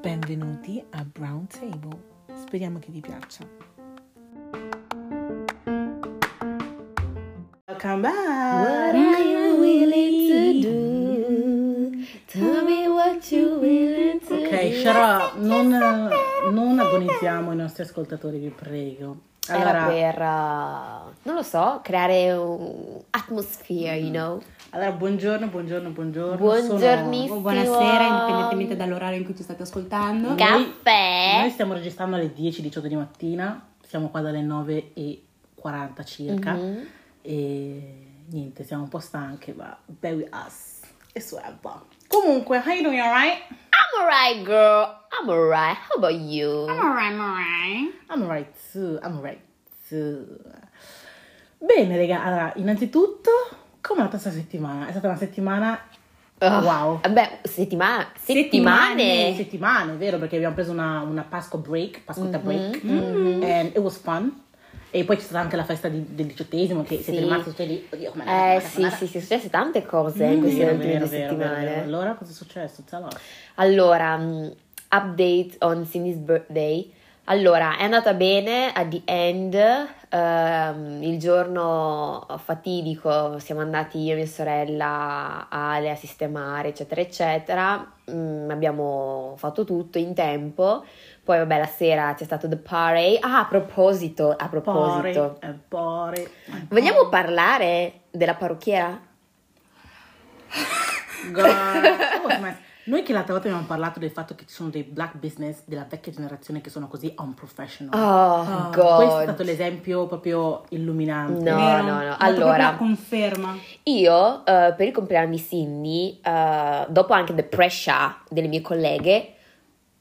Benvenuti a Brown Table. Speriamo che vi piaccia. Welcome back. What are you willing to do? Tell me what you willing to Ok, do. Shara, non, non agonizziamo i nostri ascoltatori, vi prego. Era Allora, per, uh, non lo so, creare un'atmosphere, you know? allora, buongiorno, buongiorno, buongiorno. Buongiornissimo. Buonasera, indipendentemente dall'orario in cui ci state ascoltando. Noi- Caffè. Noi stiamo registrando alle 10-18 di mattina, siamo qua dalle 9.40 circa Mhm. e niente, siamo un po' stanche, ma bear with us. E suelta. Comunque, how you doing, alright? I'm alright, girl. I'm alright. How about you? Alright, alright. I'm alright too, I'm alright too. Bene, raga, allora, innanzitutto, come è andata questa settimana? È stata una settimana Oh, wow. Vabbè, settimana, settimane. settimane, vero? Perché abbiamo preso una, una Pasqua break, Pasquetta Mhm, break, and it was fun. E poi c'è stata anche la festa di- del diciottesimo, che siete Sì. rimasti tutti lì, oddio, come Eh sì, sì, sì, sono successe tante cose in Mm, queste vero, vero, vero, vero. Allora, cosa è successo? Us. Allora, mm, update on Cindy's birthday. Allora, è andata bene, at the end, ehm, il giorno fatidico siamo andati io e mia sorella Ale a sistemare, eccetera, eccetera. Mm, abbiamo fatto tutto in tempo. Poi, vabbè, la sera c'è stato the party. Ah, a proposito, a proposito. Pore, eh, pore. Vogliamo parlare della parrucchiera? Girl. Oh, Noi che l'altra volta abbiamo parlato del fatto che ci sono dei black business della vecchia generazione che sono così unprofessional. Oh, Questo è God. stato l'esempio proprio illuminante. No, Vero? no, no. Allora. la conferma. Io, eh, per il compleanno di Cindy, eh, dopo anche the pressure delle mie colleghe,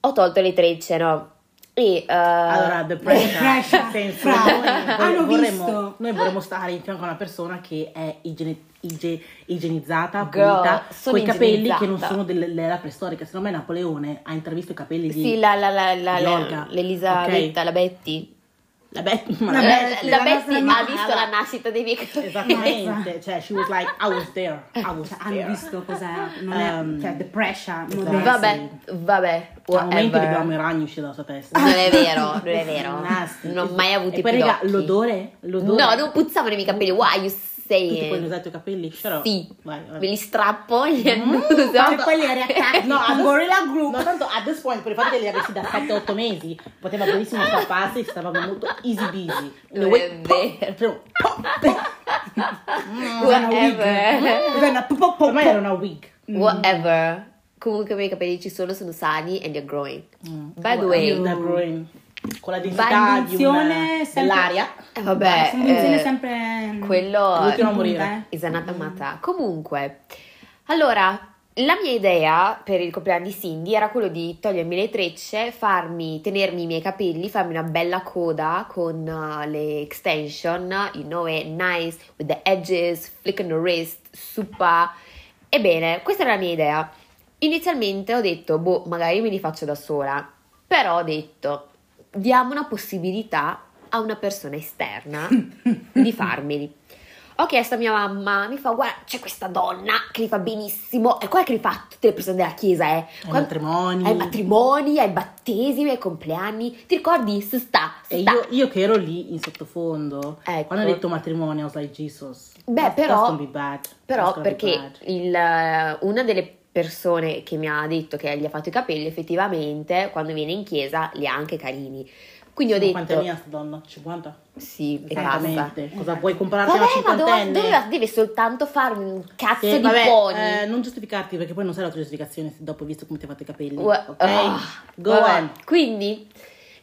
ho tolto le trecce, no? E, eh, Allora, the pressure, pressure, nel senso, noi, vorremmo, visto. noi vorremmo stare in fianco a una persona che è igiene- ige- igienizzata, sono con i capelli che non sono delle- dell'era preistorica. Secondo me Napoleone ha intravisto i capelli di sì, la, la, la, la, la- l'Elisabetta, Ok? la Betty. La Bet- ma La la La, Bet- Betty, la Betty ha visto la nascita dei miei capelli. Esattamente, cioè, she was like, I was there, I was Cioè, hanno there. visto cos'era. Non è, Um, cioè, the pressure. esatto. Vabbè, vabbè, A momenti whatever. dobbiamo i ragni uscire dalla sua testa. Non è vero, non è vero. Nasty. Non ho mai avuto e i poi, raga, l'odore, l'odore. No, non puzzavano i miei capelli. Why you Tu ti puoi saying? usare i tuoi capelli? Up. Sì, Vai, vai. me li strappo, li annuso. E poi li riattacchi No, adesso- Gorilla Group. No, tanto a this point, per il fatto che li avessi da 7-8 mesi, poteva benissimo strapparsi, stavamo molto easy busy. Non Wait, è vero. Whatever. Venne po- po- po- Ormai era una wig. Whatever. Comunque i miei capelli ci sono, sono sani and they're growing. Mm. By the way, They're growing. Con la densità di una, invenzione sempre- dell'aria. eh, vabbè, eh, sempre. quello L'ultimo a morire. eh. is another matter. Comunque, allora, la mia idea per il compleanno di Cindy era quello di togliermi le trecce, farmi, tenermi i miei capelli, farmi una bella coda con uh, le extension, you know it, nice, with the edges, flick on the wrist, super. Ebbene, questa era la mia idea. Inizialmente ho detto, boh, magari me li faccio da sola, però ho detto, diamo una possibilità a una persona esterna di farmeli. Ho chiesto a mia mamma, mi fa, guarda, c'è questa donna che li fa benissimo, è quella che li fa tutte le persone della chiesa, eh. Ai Quan- matrimoni. Ai matrimoni, ai battesimi, ai compleanni. Ti ricordi? Si sta, si sta. io, io che ero lì in sottofondo, Ecco. quando ha detto matrimonio, I was like, Jesus. Beh, that's- però- that's be bad. Però gonna be perché bad. il, una delle persone che mi ha detto che gli ha fatto i capelli, effettivamente, quando viene in chiesa, li ha anche carini. Quindi ho detto... Quanti anni ha sta donna? 50? Sì. Esattamente. Cosa vuoi comprarti una Vabbè, ma dove, cinquantenne? dove deve soltanto fare un cazzo Sì, di vabbè, pony? eh, non giustificarti perché poi non sai la tua giustificazione dopo visto come ti hai fatto i capelli. Ok? ah, Go vabbè. on. Quindi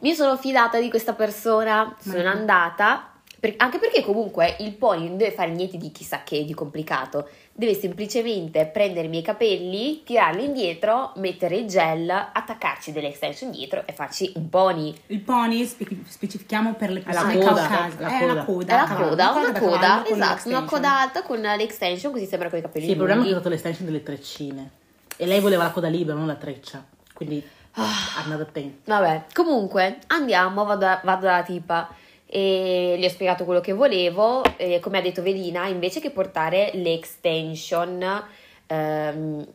mi sono fidata di questa persona, sono andata, per- anche perché comunque il pony non deve fare niente di chissà che di complicato, deve semplicemente prendere i miei capelli, tirarli indietro, mettere il gel, attaccarci delle extension dietro e farci un pony. Il pony, spe- specifichiamo per le persone coda, caucasiche. la È coda. la coda. È la coda, una da coda, esatto, una l'extension. coda alta con le extension così sembra con i capelli Sì, il problema è che ha lunghi. usato l'estension delle treccine. E lei voleva la coda libera, non la treccia. Quindi, Ah. another thing. Vabbè, comunque andiamo, vado, vado dalla tipa e gli ho spiegato quello che volevo. E come ha detto Velina, invece che portare le extension, ehm,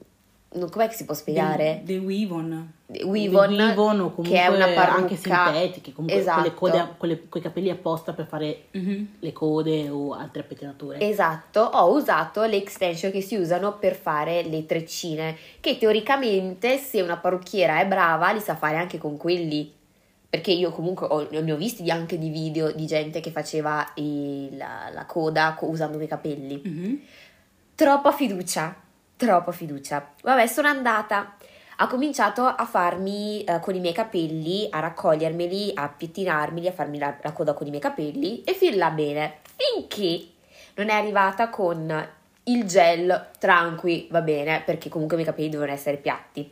com'è che si può spiegare? The Weavon. Weavon, Le Weavon o comunque che è una parrucca anche sintetiche, comunque esatto. quelle code, quelle, quei capelli apposta per fare Mhm. le code o altre pettinature. Esatto, ho usato le extension che si usano per fare le treccine, che teoricamente se una parrucchiera è brava li sa fare anche con quelli. Perché io comunque ho- ne ho visti anche di video di gente che faceva i- la, la coda co- usando quei capelli. Mhm. Troppa fiducia, troppa fiducia. Vabbè, sono andata. Ha cominciato a farmi eh, con i miei capelli, a raccogliermeli, a pettinarmeli, a farmi la, la coda con i miei capelli e fin là bene. Finché non è arrivata con il gel tranqui, va bene, perché comunque i miei capelli devono essere piatti.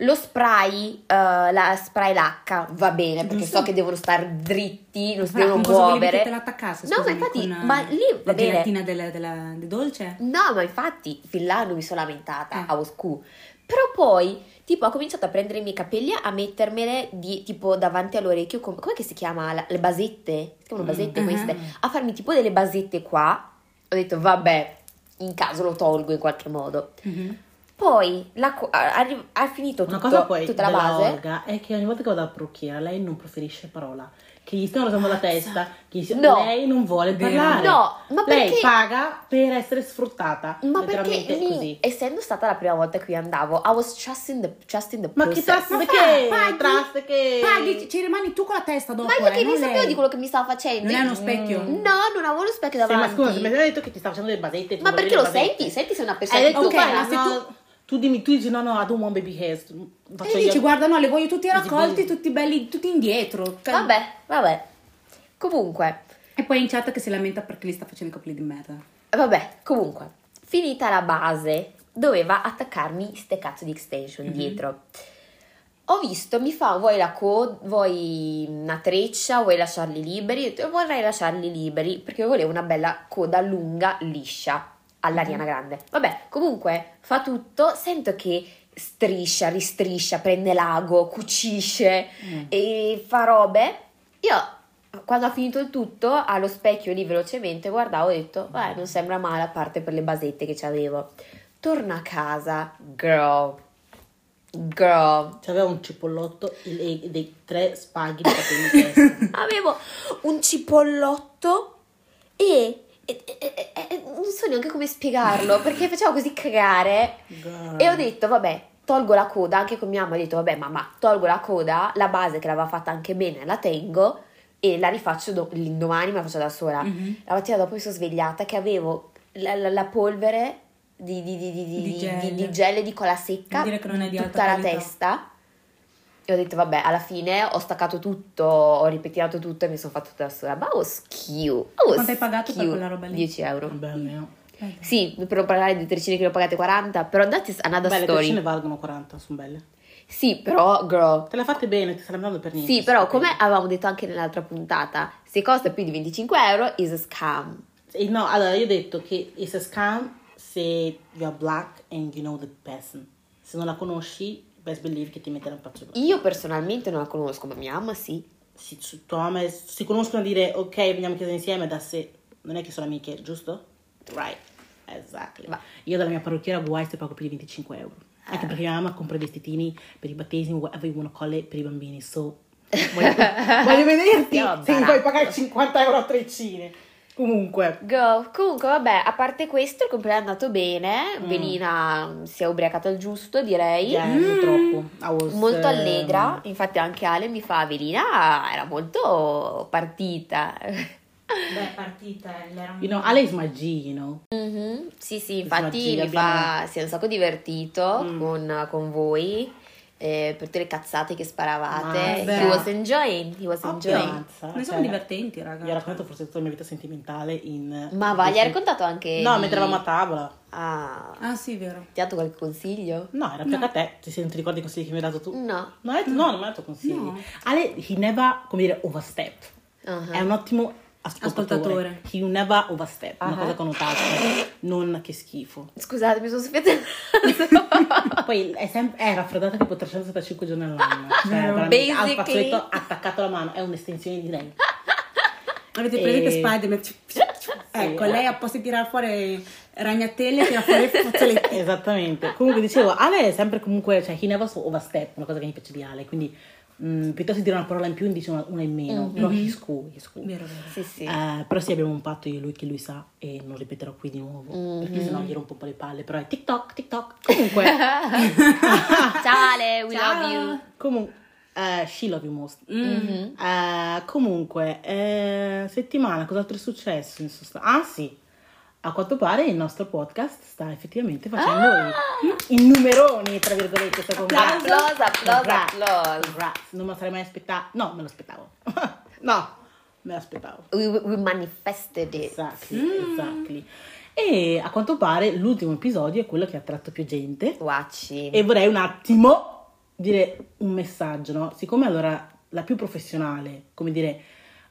Lo spray, eh, la spray lacca, va bene, perché Giusto. so che devono stare dritti, non si devono con cosa volevi muovere. che te la attaccasse? No, ma infatti, eh, ma lì va la bene. gelatina della, della, del dolce? No, ma infatti, fin là non mi sono lamentata, Eh. a Oscu. Però poi, tipo, ho cominciato a prendere i miei capelli, a mettermele di, tipo, davanti all'orecchio, com- com'è che si chiama? La- le basette? Si chiamano basette Mm, queste? mhm. A farmi tipo delle basette qua. Ho detto, vabbè, in caso lo tolgo in qualche modo. Mhm. Poi, la ha, ha finito Una tutto- cosa poi tutta la base. Olga è che ogni volta che vado dalla parrucchiera lei non preferisce parola. Che gli stiano usando la testa, che gli No. lei non vuole parlare. No, ma Lei perché- paga per essere sfruttata. Ma perché mi- così. essendo stata la prima volta che io andavo, I was trusting the, trusting the Ma che process. trust Ma che? fa, paghi, Trust che? Paghi, ci rimani tu con la testa dopo. Ma io eh, che non mi sapevo lei. di quello che mi stava facendo. Non è uno specchio? Mm, No, non avevo lo specchio Sì, ma davanti. scusa, mi aveva detto che ti stava facendo delle basette. tu Ma perché lo basette. senti? Senti se una persona Hai detto Ok, guarda, ma se no, tu dimmi, tu dici no, no, I don't want baby hairs. Faccio E io. dici, guarda, no, le voglio tutti raccolti, tutti belli, tutti indietro. Vabbè, vabbè. Comunque, E poi in chat che si lamenta perché gli sta facendo i capelli di merda. vabbè, comunque, finita la base, doveva attaccarmi ste cazzo di extension dietro. Ho visto, mi fa, vuoi la coda, vuoi una treccia, vuoi lasciarli liberi? Vorrei lasciarli liberi perché volevo una bella coda lunga, liscia, all'Ariana Grande. Vabbè, comunque, fa tutto, sento che striscia, ristriscia, prende l'ago, cucisce e fa robe. Io, quando ho finito il tutto, allo specchio lì velocemente guardavo e ho detto, beh, non sembra male a parte per le basette che c'avevo. Torno a casa, girl, girl, C'aveva un cipollotto e dei tre spaghi di capelli avevo un cipollotto e, e- e- e- non so neanche come spiegarlo perché facevo così cagare Girl. e ho detto vabbè tolgo la coda anche con mia mamma ho detto vabbè mamma tolgo la coda la base che l'aveva fatta anche bene la tengo e la rifaccio do- l'indomani me la faccio da sola Mhm. la mattina dopo mi sono svegliata che avevo la, la- la polvere di, di, di, di, di, Di di- gel. di- gel e di cola secca tutta la qualità. testa e ho detto vabbè alla fine ho staccato tutto ho ripettinato tutto e mi sono fatto tutta da sola ma I was Quanto hai pagato per quella roba lì? 10 euro Vabbè, almeno. sì per non parlare di treccine che le ho pagate 40 però that is another Beh, le story treccine valgono 40, sono belle. sì però girl Te le fatte bene, ti stai andando per niente. sì però come avevamo detto anche nell'altra puntata se costa più di 25 euro is a scam no, allora io ho detto che it's a scam se you are black and you know the person. Se non la conosci, best believe che ti metterà un pezzo di io personalmente non la conosco ma mia mamma sì si, tua mamma e- si conoscono a dire ok, veniamo a casa insieme da sé. Non è che sono amiche, giusto? Right. Va. Io dalla mia parrucchiera guai se pago più di 25 euro. Anche perché mia mamma compra vestitini per i battesimi, whatever you wanna call it, per i bambini. So, voglio, voglio vederti se mi puoi pagare 50 euro a treccine. Comunque, Go. Comunque, vabbè, a parte questo, il compleanno è andato bene. Belina mm, si è ubriacata al giusto, direi. yeah, purtroppo. I was, Molto ehm, allegra. Infatti, anche Ale mi fa: Belina era molto partita. Beh, partita, era un... You know, Ale is my G, you know. Mhm, Sì, sì, infatti mi abbiamo- fa, si è un sacco divertito Mm. con, con voi. Eh, per tutte le cazzate che sparavate. Ma He was enjoying. He was enjoying. Noi siamo cioè, divertenti, raga. Gli ho raccontato forse tutta la mia vita sentimentale in... Ma va, gli hai raccontato anche. No, di- mentre eravamo a tavola. Ah, Ah, sì, vero. ti ha dato qualche consiglio? No, era più che a te. Ti, se non ti ricordi i consigli che mi hai dato tu? No. No, hai detto- no, non mi hai dato consigli. No. Ale, he never, come dire, overstep. Ah. È un ottimo ascoltatore. Ascoltatore. He never overstep. Una Ah. cosa connotata. non che schifo. Scusate, mi sono il naso. Poi è, sempre, è raffreddata tipo 365 giorni all'anno. Cioè, al Basically. fazzoletto attaccato alla mano. È un'estensione di lei. Avete E- presente Spider-Man? ecco, Sì. lei posso tirare fuori ragnatele, tira fuori fazzoletti. Esattamente. Comunque dicevo, Ale è sempre comunque, cioè, he never overstep, una cosa che mi piace di Ale, quindi mm, piuttosto di dire una parola in più, dice una, una in meno, però he's cool, he's cool. Vero, vero. Sì, sì. Eh, però sì, abbiamo un patto io e lui che lui sa e non ripeterò qui di nuovo, Mm-hmm. perché sennò gli rompo un po' le palle, però è TikTok, TikTok. Comunque, Ciao Ale, we Ciao. love you. comunque, eh, she love you most. Mm-hmm. Eh, comunque, eh, settimana, cos'altro è successo? in sost- Ah sì, a quanto pare il nostro podcast sta effettivamente facendo Ah! i, i numeroni, tra virgolette, me. Applauso, applauso, applauso. congrats. Non me lo sarei mai aspettato. No, me lo aspettavo. no, me lo aspettavo. We, we manifested it. Exactly, exactly. E a quanto pare l'ultimo episodio è quello che ha attratto più gente. Guacci. E vorrei un attimo dire un messaggio, no? Siccome allora la più professionale, come dire,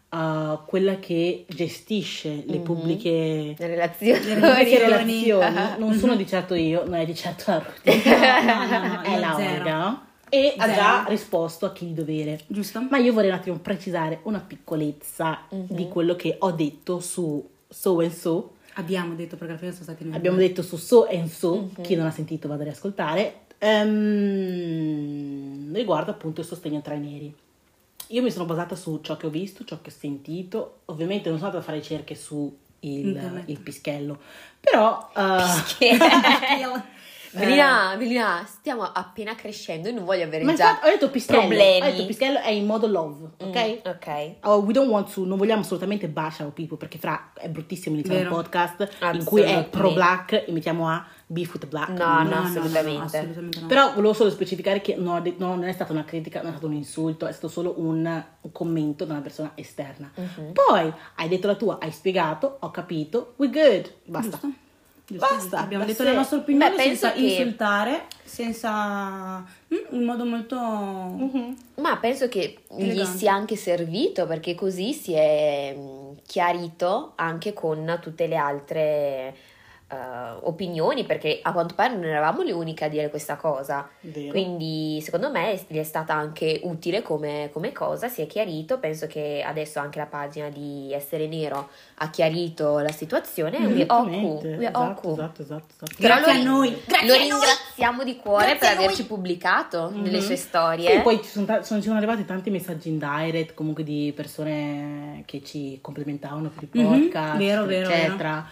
uh, quella che gestisce le pubbliche, Le relazioni. le pubbliche relazioni. non sono di certo io, non è di certo la Ruth, No, no, no, è io la zero. Olga, no? E ha già risposto a chi di dovere. Giusto? Ma io vorrei un attimo precisare una piccolezza di quello che ho detto su So and So. Abbiamo detto perché alla fine sono stati noi. Abbiamo detto su So and So, chi non ha sentito vada a riascoltare, ehm, riguardo appunto il sostegno tra i neri. Io mi sono basata su ciò che ho visto, ciò che ho sentito, ovviamente non sono andata a fare ricerche su il, il pischello, però... eh, Belina, Belina, stiamo appena crescendo e non voglio avere ma già infatti ho detto pischello, problemi. ho detto pischello è in modo love, ok? Ok. Oh, we don't want to, non vogliamo assolutamente bash our people perché fra è bruttissimo iniziare Vero. un podcast in cui è pro black e mettiamo a beef with the black. No, no, no, no, assolutamente. assolutamente no. Però volevo solo specificare che no, de- no, non è stata una critica, non è stato un insulto, è stato solo un, commento da una persona esterna. Mhm. Poi hai detto la tua, hai spiegato, ho capito, we good, basta. Giusto? Giusto, Basta. Abbiamo detto sé. la nostra opinione Beh, senza che- insultare, senza... mm, in modo molto... Ma penso che gli Elegante. sia anche servito perché così si è mh, chiarito anche con tutte le altre eh, opinioni perché a quanto pare non eravamo le uniche a dire questa cosa. Vero. Quindi secondo me gli è stata anche utile come, come cosa, si è chiarito, penso che adesso anche la pagina di Essere Nero ha chiarito la situazione, we all esatto, esatto, esatto, esatto. Però Grazie lo, a noi, grazie lo a noi. ringraziamo di cuore Grazie per noi. averci pubblicato nelle sue Sì, storie. poi ci sono, ta- sono- ci sono arrivati tanti messaggi in direct, comunque di persone che ci complimentavano per il Mhm, podcast, vero, vero, eccetera,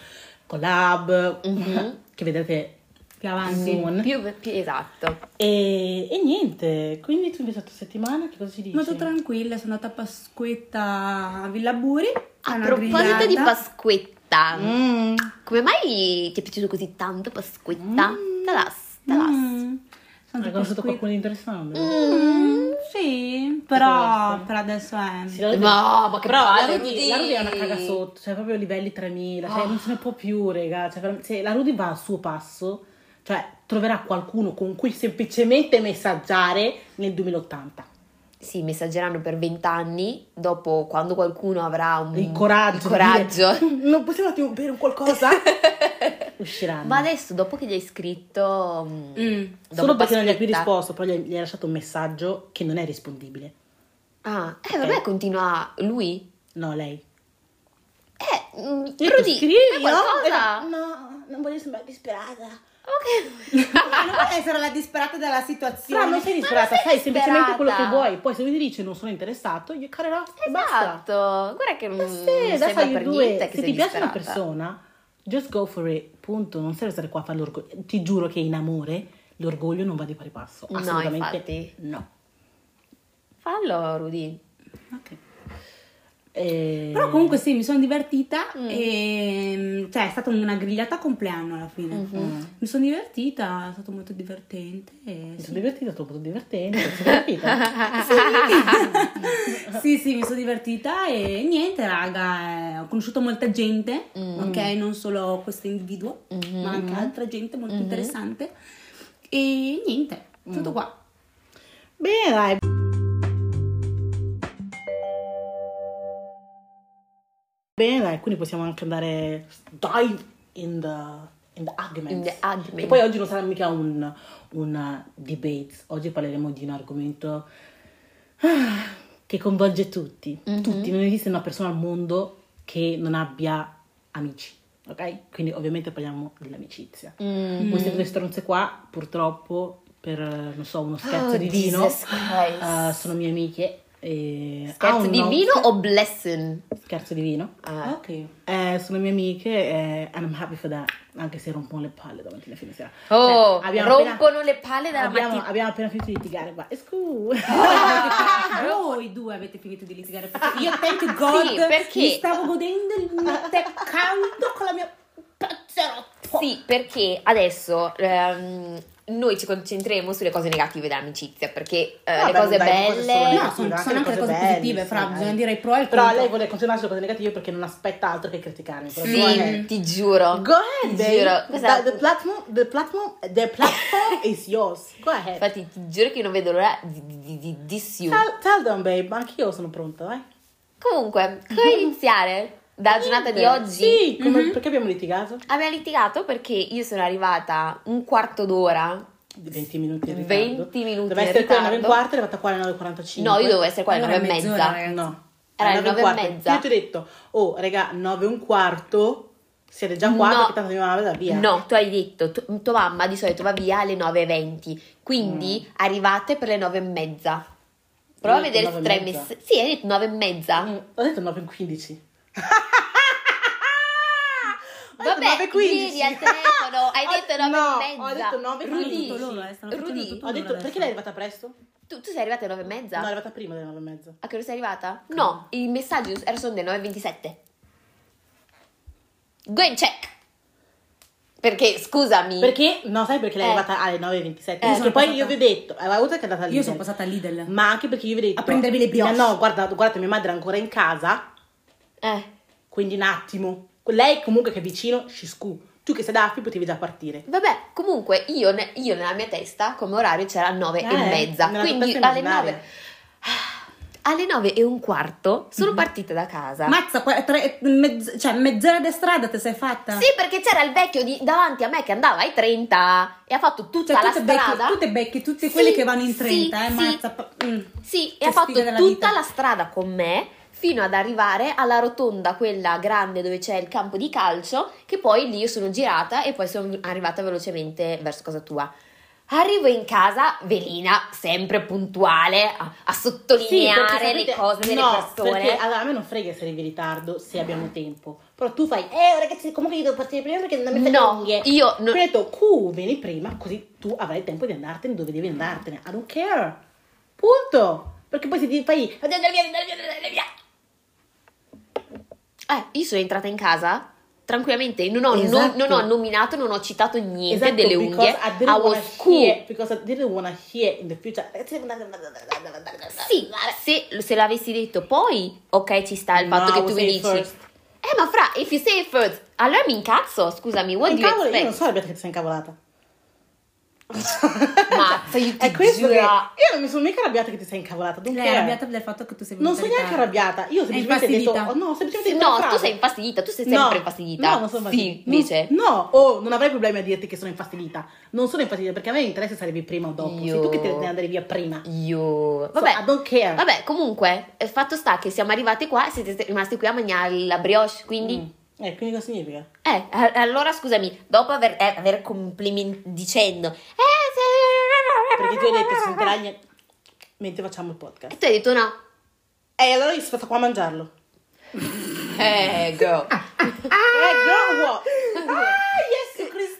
collab, Mhm. che vedete Più avanti. Più, più- esatto. E, e niente, quindi tu invece questa settimana che cosa ci dici? Molto tranquilla, sono andata a Pasquetta a Villa Buri. A proposito grigliata. di Pasquetta, Mm. come mai ti è piaciuto così tanto Pasquetta? Talas, talas. Mm, Hai conosciuto qualcuno di interessante? Mm, sì, però per adesso è... Sì, la- No, ma che Però la Rudy, Rudy. la Rudy è una caga sotto, cioè proprio livelli 3000, cioè non se ne può più, raga. Cioè, se la Rudy va al suo passo, cioè troverà qualcuno con cui semplicemente messaggiare nel 2080. Sì, messaggeranno per vent'anni, dopo quando qualcuno avrà un Il coraggio. il coraggio. dire, non possiamo un attimo bere un qualcosa? Usciranno. Ma adesso, dopo che gli hai scritto... mm, Mm. Solo perché non gli ha più risposto, poi gli hai, gli hai lasciato un messaggio che non è rispondibile. Ah, eh vabbè, continua lui. No, lei. Eh, mm, Io ho detto, Rudy, scrivi, no? Eh, No, non voglio sembrare disperata. Ok. Non vuole essere la disperata della situazione. Però non sei disperata, non sei fai semplicemente quello che disperata. vuoi. Poi se lui ti dice non sono interessato, io cut it off e basta. Esatto, guarda che non, non sì, that's sembra per do niente Se ti piace una disperata. persona, just go for it, punto. Non serve stare qua a fare l'orgoglio. Ti giuro che in amore l'orgoglio non va di pari passo. No, Assolutamente infatti. no. Fallo, Rudy. Ok. Eh, Però comunque sì, mi sono divertita Mm. e cioè è stata una grigliata a compleanno alla fine. Mm-hmm. Mi sono divertita, è stato molto divertente. E mi sì. sono divertita, sono molto divertente. Divertita. sì, sì, mi sono divertita e niente, raga, eh, ho conosciuto molta gente, Mm. ok? Non solo questo individuo, Mm-hmm. ma anche altra gente molto interessante. E niente, tutto qua. Bene, dai. Bene, dai, quindi possiamo anche andare dive in the, in the arguments. In the argument. E poi oggi non sarà mica un, un debate, oggi parleremo di un argomento ah, che coinvolge tutti. Mhm. Tutti, non esiste una persona al mondo che non abbia amici, ok? Quindi ovviamente parliamo dell'amicizia. Mm. Queste due stronze qua, purtroppo, per, non so, uno scherzo Oh, divino, eh, sono mie amiche. E Scherzo ah, di no- vino o blessing? Scherzo divino. Ah. Ok. Eh, sono mie amiche e and I'm happy for that, anche se rompono le palle davanti alla fine sera. Oh, Cioè, abbiamo appena- rompono le palle dalla abbiamo, mattina. abbiamo appena finito di litigare, it's cool. Voi due avete finito di litigare perché io thank God Sì, perché- mi stavo godendo il mio tè caldo con la mia pezzerotto. Sì, perché adesso ehm, noi ci concentreremo sulle cose negative dell'amicizia, perché eh, Vabbè, le cose dai, cose belle... No, sono, anche sono le anche le cose cose belle, positive, fra, bisogna dire i pro e il Però contro. lei vuole concentrarsi sulle cose negative perché non aspetta altro che criticarmi. Però Sì, ti giuro. Go ahead, ti giuro. Questa- The, the platform, the platform, the platform is yours. Go ahead. Infatti ti giuro che non vedo l'ora di, di, di, di. Tell, tell them, babe. Anch'io sono pronta, vai. Comunque, come iniziare? Dalla giornata di oggi? Sì, come- perché abbiamo litigato? Abbiamo litigato perché io sono arrivata un quarto d'ora. Di 20 minuti in ritardo. 20 minuti Deve in essere qua alle 9 e quarto, è arrivata qua alle 9.45. No, io dovevo essere qua alle Allora nove e mezz'ora, mezza. No. Era alle le nove e e mezza. Io ti ho detto, oh, raga, 9 e un quarto, siete già qua No. perché tanto mia mamma va via. No, tu hai detto, tu- tua mamma di solito va via alle 9.20, quindi arrivate per le 9 e mezza. Prova a vedere nove e tre mezza? mess- Sì, hai detto 9 e mezza. Mm, Ho detto 9 e 15. Vabbè, ieri al telefono hai detto 9 no, e mezza. ho detto 9 e Rudy, 15. tutto loro, eh, Rudy, Ho detto, perché lei è arrivata presto? tu, tu sei arrivata alle 9 e mezza? No, è arrivata prima delle 9 e mezza. A che ora sei arrivata? No, il messaggio era sono delle 9.27. Go and check. Perché, scusami. Perché, no, sai perché lei è Eh. arrivata alle 9 e 27? Perché poi passata- io vi ho detto, aveva avuto che è andata lì. Io sono passata a Lidl. Ma anche perché io vi ho detto... A prendervi le brioche. No, guarda, guardate, mia madre è ancora in casa, Eh, quindi un attimo. Lei comunque che è vicino, ci scu. Tu che sei da Affi potevi già partire. vabbè, comunque io, ne- io nella mia testa come orario c'era 9 e Eh, mezza. nella tua Quindi alle immaginaria. 9... Alle 9 e un quarto sono Mhm. partita da casa. Mazza, tre- mezz- cioè mezz'ora di strada ti sei fatta? Sì, perché c'era il vecchio di- davanti a me che andava ai 30 e ha fatto tutta Cioè, la te becchi, strada. tu te becchi tutti Sì, quelli che vanno in sì, 30, eh, sì. mazza. pa- mm. Sì, e ha fatto tutta vita. la strada con me fino ad arrivare alla rotonda, quella grande dove c'è il campo di calcio, che poi lì io sono girata e poi sono arrivata velocemente verso casa tua. Arrivo in casa, Velina, sempre puntuale, a, a sottolineare perché le cose delle no, persone. Perché allora, a me non frega se arrivi in ritardo se abbiamo tempo. Però tu fai, eh ragazzi, comunque io devo partire prima perché non mi fate No, unghie. io non- ho detto, Q, vieni prima, così tu avrai il tempo di andartene dove devi andartene. I don't care. Punto. Perché poi se ti fai, "Andiamo via, andiamo via, andiamo via. Eh, io sono entrata in casa tranquillamente, non ho, Esatto. non, non ho nominato, non ho citato niente Esatto, delle unghie. I I didn't was cool. hear, because I didn't wanna hear in the future. Sì, se, se l'avessi detto poi, ok, ci sta il fatto No, che tu mi dici. first. Eh, ma fra, if you say it first, allora mi incazzo, scusami, what do you Incavolo, io non expect? so che ti sei incavolata. Mazza, io ti È questo che giuro. io non mi sono mica arrabbiata che ti sei incavolata. don't Lei è arrabbiata per il fatto che tu sei Non sono neanche arrabbiata. Io semplicemente ho detto, oh, no, semplicemente Sì, no, tu sei infastidita, tu sei sempre No, infastidita. No, non sono Sì, infastidita. invece. No, oh, non avrei problemi a dirti che sono infastidita. Non sono infastidita perché a me interessa se arrivi prima o dopo. Io- Sei tu che te ne andare via prima. Io... So, Vabbè, I don't care. vabbè, comunque, il fatto sta che siamo arrivati qua e siete rimasti qui a mangiare la brioche, quindi... Mm. Eh, quindi cosa significa? Eh, allora scusami, dopo aver, eh, aver complimentato dicendo... Eh, se... Perché tu hai detto si niente mentre facciamo il podcast. E tu hai detto no. E allora io sono stata qua a mangiarlo. Eh, girl. Eh, girl, what?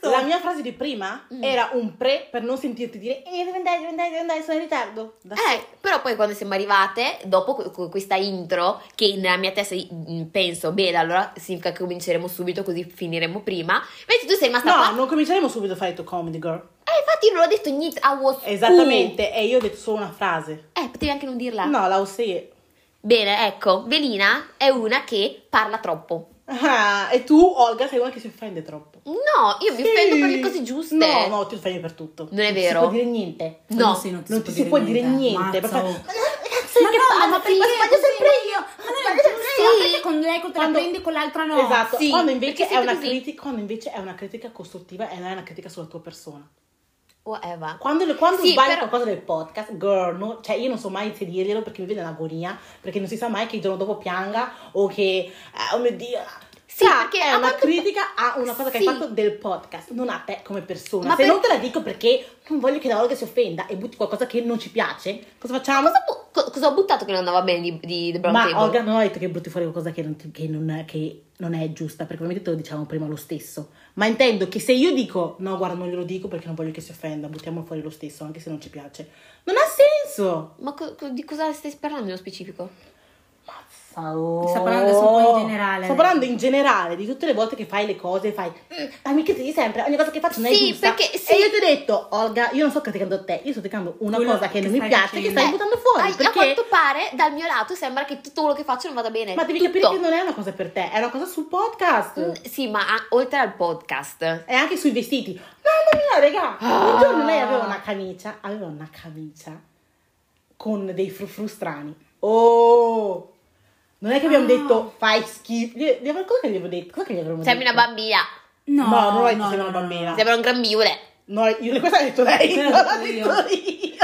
Cristo. La mia frase di prima Mm. era un pre per non sentirti dire eh, devi andare, devi andare, devi andare, sono in ritardo. Da Eh, però poi quando siamo arrivate, dopo que- que- questa intro, che nella mia testa mm, penso, bene, allora significa che cominceremo subito così finiremo prima. Invece tu sei rimasta No, qua. non cominceremo subito a fare il tuo comedy girl. Eh, infatti io non ho detto niente, I was Esattamente, e io ho detto solo una frase. cool. Eh, potevi anche non dirla. No, la it. Bene, ecco, Velina è una che parla troppo. Ah, e tu, Olga, sei una che si offende troppo. No, io mi offendo per le cose giuste. No, no, ti offendi per tutto. Non è Non vero. si può dire niente. No, sì, non ti non si ti può si può dire niente. Mazza, perché- oh. Ma no, Ma no, ma perché sbaglio sempre io. Ma non è. Sì. perché con lei te la Quando- prendi con l'altra no. Esatto, Sì, quando, invece critica, quando invece è una critica costruttiva e non è una critica sulla tua persona. Whatever. Quando, quando Sì, sbagli però- qualcosa del podcast, girl, no, cioè io non so mai se dirglielo perché mi viene l'agonia, perché non si sa mai che il giorno dopo pianga o che, eh, oh mio Dio, Sì, Sa, perché è una quanto- critica a una cosa che Sì. hai fatto del podcast, non a te come persona. Ma se per- non te la dico perché non voglio che la Olga si offenda e butti qualcosa che non ci piace, cosa facciamo? Cosa, bu- co- cosa ho buttato che non andava bene di, di The Brown Ma Table? Olga non ho detto che butti fuori qualcosa che non, che non è, che non è giusta, perché ovviamente te lo diciamo prima lo stesso. Ma intendo che se io dico no, guarda, non glielo dico perché non voglio che si offenda, buttiamo fuori lo stesso, anche se non ci piace. Non ha senso! Ma co- di cosa stai parlando nello specifico? Oh. Sta parlando adesso un po' in generale. Sto parlando in generale di tutte le volte che fai le cose, fai "Mm, ma mi critichi sempre, ogni cosa che faccio non è Sì, giusta. perché- E sì. io ti ho detto, Olga, io non sto criticando te, io sto criticando una Quello cosa che, che non mi piace, facendo. che stai buttando fuori. a- A perché... quanto pare, dal mio lato, sembra che tutto quello che faccio non vada bene. Ma devi Tutto. capire che non è una cosa per te, è una cosa sul podcast. Mm, Sì, ma a- oltre al podcast. E anche sui vestiti. Mamma mia! Un Ah. giorno lei aveva una camicia, aveva una camicia con dei frufru strani. Oh! Non è che abbiamo Ah. detto fai schifo. Gli- gli- Cosa che gli avevo detto? Cosa che gli avremmo Sembri detto? una bambina. No, No, non ho detto no, no, una bambina. no. Sembra un grembiule. No, io, questa l'ha detto lei, L'ho non l'ho detto detto io.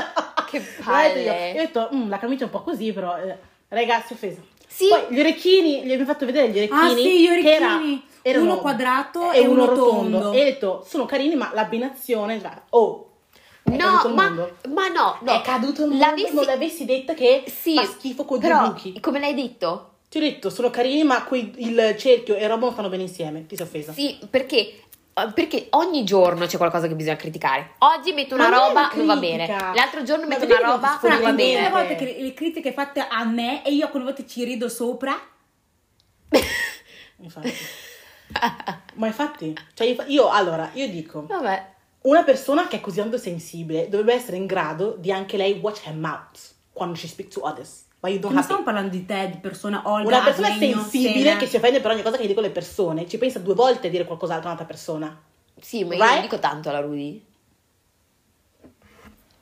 Che L'ho detto palle. io. Ho detto, "Mm, la camicia è un po' così, però... Eh, ragazzi, offesa. Sì. Poi gli orecchini, gli abbiamo fatto vedere gli orecchini. Ah, sì, gli che era- orecchini. erano- Uno quadrato e uno tondo. E ho detto, sono carini, ma l'abbinazione... cioè, Oh, è No, caduto il ma, mondo. ma no, no. È caduto il mondo, L'avessi- non l'avessi detta che Sì, fa schifo con due però, buchi. come l'hai detto? Ti ho detto, sono carini, ma quei- il cerchio e non fanno bene insieme. Ti sei offesa. Sì, perché, perché ogni giorno c'è qualcosa che bisogna criticare. Oggi metto una Ma roba, non va bene. L'altro giorno Ma metto una roba, non va bene. le bene. volte che le, critiche fatte a me e io alcune volte ci rido sopra. Infatti. ma infatti, cioè io, io- allora, io dico, Vabbè. una persona che è così tanto sensibile dovrebbe essere in grado di anche lei watch her mouth quando she speaks to others. Ma you don't Non stiamo parlando di te, di persona Olga, Una persona Aglegno, sensibile Sena. che si offende per ogni cosa che dico le persone, ci pensa due volte a dire qualcos'altro a un'altra persona. Sì, ma io Right? non dico tanto alla Rudy.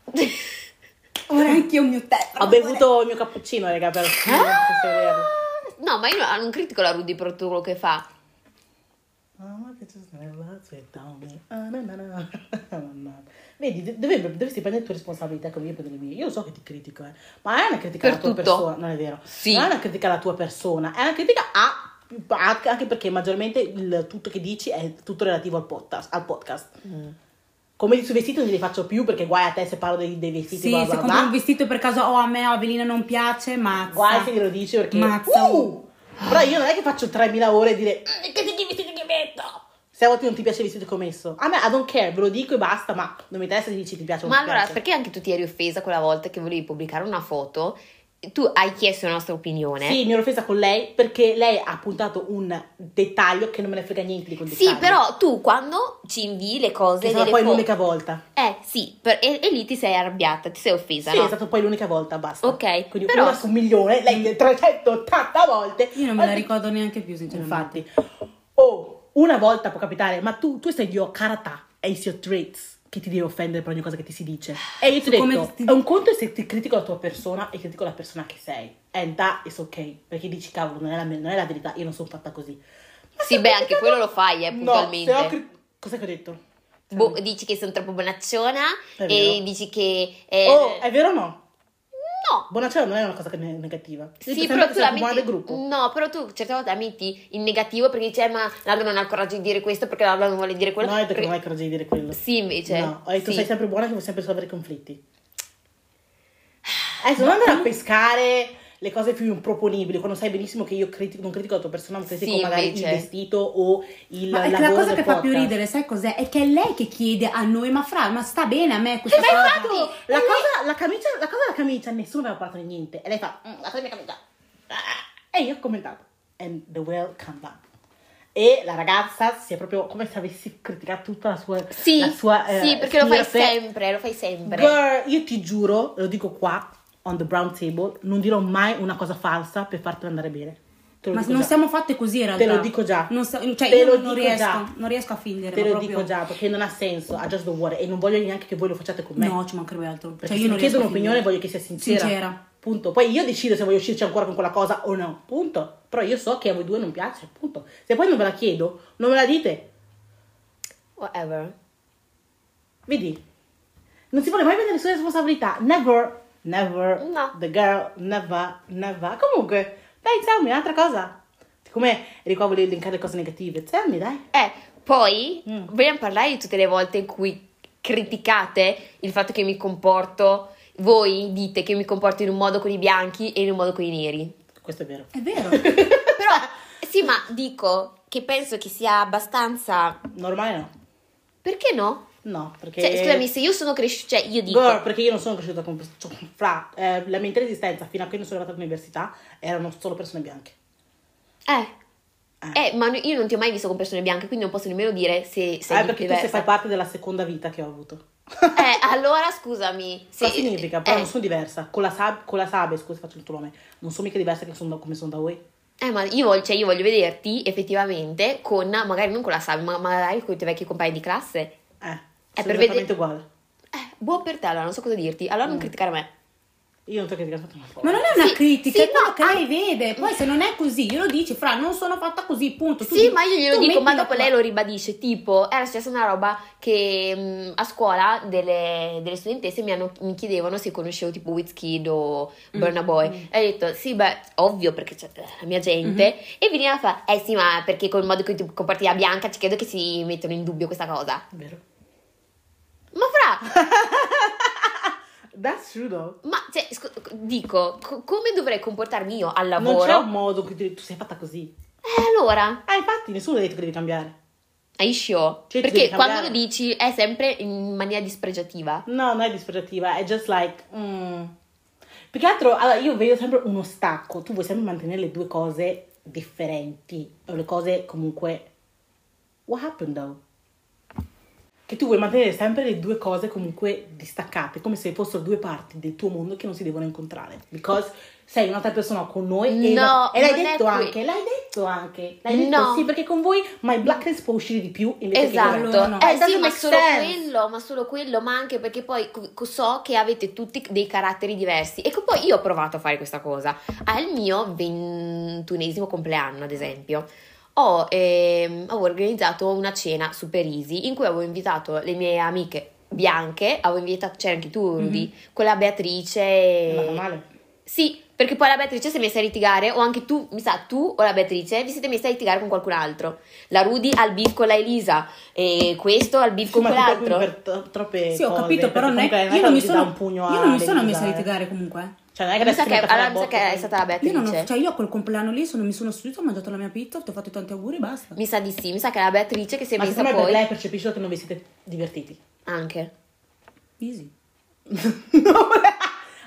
Ora anche io il mio tè. Ho bevuto il mio cappuccino, raga, per Ah! No, ma io non critico la Rudy per tutto quello che fa. Vedi, dovrebbe- dovresti prendere le tue responsabilità come io prendo le mie. Io so che ti critico, eh, ma è una critica Per alla tua tutto. persona, non è vero? Sì. Non è una critica alla tua persona, è una critica a anche perché maggiormente il tutto che dici è tutto relativo al podcast. Al podcast. Mm. Come sui vestiti non li faccio più perché guai a te se parlo dei, dei vestiti. Sì, bla se bla compri bla. un vestito per caso oh, a me o a Avelina non piace, mazza. Guai se glielo dici perché. Mazza. Uh! Però io non è che faccio 3000 ore e dire "Mm, che ti vestiti che metto. Se a volte non ti piace il vestito che ho messo. A me I don't care, ve lo dico e basta, ma non mi interessa se dici ti piace o non Ma ti allora, piace. perché anche tu ti eri offesa quella volta che volevi pubblicare una foto? Tu hai chiesto la nostra opinione. Sì, mi ero offesa con lei perché lei ha puntato un dettaglio che non me ne frega niente di quel Sì, dettaglio. però tu quando ci invii le cose, Che è stata delle poi fo- l'unica volta. Eh, sì, per- e, e lì ti sei arrabbiata, ti sei offesa, Sì, no? è stata poi l'unica volta, basta. Ok, Quindi però- una su un milione, lei 380 volte. Io non me la ricordo neanche più, sinceramente. Infatti. Oh, una volta può capitare, ma tu, tu sei your character e i your traits che ti devi offendere per ogni cosa che ti si dice. E io ti ho detto, ti- è un conto se ti critico la tua persona e critico la persona che sei. And that is ok. Perché dici, cavolo, non è la, non è la verità, io non sono fatta così. Ma Sì, beh, anche quello lo fai, eh, No, puntualmente. se ho cri- Cos'è che ho detto? Boh, dici che sono troppo bonacciona È e dici che... eh, Oh, è vero o no? No, Bonaccione non è una cosa che negativa. Sì, però tu la metti. del gruppo. No, però tu certe volte la metti in negativo perché dici, eh, ma Lando non ha il coraggio di dire questo perché Lando non vuole dire quello. No, che Perché- non hai coraggio di dire quello. Sì, invece. No, ho detto sì. sei sempre buona che vuoi sempre risolvere i conflitti. Adesso non andare a pescare le cose più proponibili, quando sai benissimo che io critico, non critico la tua persona, ma critico Sì, magari invece. il vestito o il Ma lavoro la cosa che fa più podcast. ridere, sai cos'è? È che è lei che chiede a noi, ma fra, ma sta bene a me questa Ma cosa. infatti, la cosa, la camicia, la cosa della camicia, nessuno aveva parlato di niente. E lei fa, "Mm, la cosa della camicia. Ah, E io ho commentato. And the well come back. E la ragazza si è proprio come se avessi criticato tutta la sua... Sì, la sua, eh, sì, perché lo fai sempre, lo fai sempre. Girl, io ti giuro, lo dico qua, on the brown table, non dirò mai una cosa falsa per farti andare bene. Ma non già. siamo fatte così in realtà. Te lo dico già. Non sa- cioè, Te io lo non dico riesco, già. non riesco a fingere. Te lo proprio... dico già, perché non ha senso, I just don't want it. E non voglio neanche che voi lo facciate con me. No, ci mancherebbe altro. Perché Cioè, se io mi non chiedo un'opinione voglio che sia sincera. Sincera. Punto. Poi io decido se voglio uscirci ancora con quella cosa o no. Punto. Però io so che a voi due non piace. Punto. Se poi non ve la chiedo, non me la dite. Whatever. Vedi? Non si vuole mai prendere le sue responsabilità. Never, never. No. The girl, never, never. Comunque, dai, tell me, un'altra cosa. Siccome eri qua a voler elencare le cose negative, tell me, dai. Eh, poi Mm. vogliamo parlare di tutte le volte in cui criticate il fatto che mi comporto, voi dite che mi comporto in un modo con i bianchi e in un modo con i neri. Questo è vero. È vero. Però, sì, ma dico che penso che sia abbastanza... Normale no. Perché no? No, perché... Cioè, scusami, se io sono cresciuta, cioè io dico... Girl, perché io non sono cresciuta con... cioè, Fra, eh, la mia intera esistenza, fino a che non sono arrivata all'università, erano solo persone bianche. Eh, Eh. eh, ma io non ti ho mai visto con persone bianche, quindi non posso nemmeno dire se sei Eh, perché tu diversa. sei fai parte della seconda vita che ho avuto. Eh, allora scusami. Se, Cosa significa? Però eh, non sono diversa. Con la, sab- con la sabbia, scusa, faccio il tuo nome. Non sono mica diversa che sono come sono da voi. Eh, ma io voglio, cioè, io voglio vederti effettivamente con, magari non con la Sabi, ma magari con i tuoi vecchi compagni di classe. Eh, Sono per vedere- uguale. Eh, buon per te, allora non so cosa dirti. Allora non Mm. criticare me. Io non ti ho criticato una Ma non è una Sì, critica, sì, è quello no, che ah- lei vede. Poi se non è così, glielo dici, fra, non sono fatta così, punto. Tu Sì, di- ma io glielo dico, ma la dopo lei lo ribadisce. Tipo, era successa una roba che mh, a scuola delle, delle studentesse mi, hanno- mi chiedevano se conoscevo tipo Wizkid o Mm, Burna Boy. E ho detto, sì, beh, ovvio, perché c'è la mia gente. Mm-hmm. E veniva a fare, eh sì, ma perché col modo in cui ti comporti da bianca ci credo che si mettono in dubbio questa cosa. Vero. That's true though. ma cioè, scu- dico, co- come dovrei comportarmi io al Non lavoro? c'è un modo cui tu, sei fatta così. Eh, allora, Ah, infatti, nessuno ha detto che devi cambiare. hai sure? Cioè, Perché quando lo dici è sempre in maniera dispregiativa. No, non è dispregiativa, è just like... mm. Più che altro, allora, io vedo sempre uno stacco. Tu vuoi sempre mantenere le due cose differenti. O le cose comunque... What happened though? Che tu vuoi mantenere sempre le due cose comunque distaccate, come se fossero due parti del tuo mondo che non si devono incontrare. Because sei un'altra persona con noi e, No, e l'hai detto anche, l'hai detto anche. L'hai detto No. sì, perché con voi my blackness può uscire di più invece che Esatto, loro no. eh It sì, ma solo sense. quello, ma solo quello, ma anche perché poi so che avete tutti dei caratteri diversi e che poi io ho provato a fare questa cosa. Al mio ventunesimo compleanno, ad esempio, ho, ehm, avevo organizzato una cena super easy in cui avevo invitato le mie amiche bianche, avevo invitato, c'era anche tu Rudy, quella Beatrice. È andata male. Sì, perché poi la Beatrice si è messa a litigare, o anche tu, mi sa, tu o la Beatrice vi siete messi a litigare con qualcun altro. La Rudy al beef con la Elisa, e questo al beef con Sì, ma quell'altro. per tro- troppe Sì, ho cose, capito, però non è, io non mi che ti dà sono, un pugno io non mi sono messa a eh. litigare comunque. Cioè, non è che Mi sa che, allora, mi sa che è stata la Io, Beatrice. non ho, cioè, io a quel compleanno lì sono, mi sono seduta, ho mangiato la mia pizza, ti ho fatto i tanti auguri e basta. Mi sa di sì, mi sa che è la Beatrice che si è Ma messa poi lei percepisce che non vi siete divertiti. anche. Easy.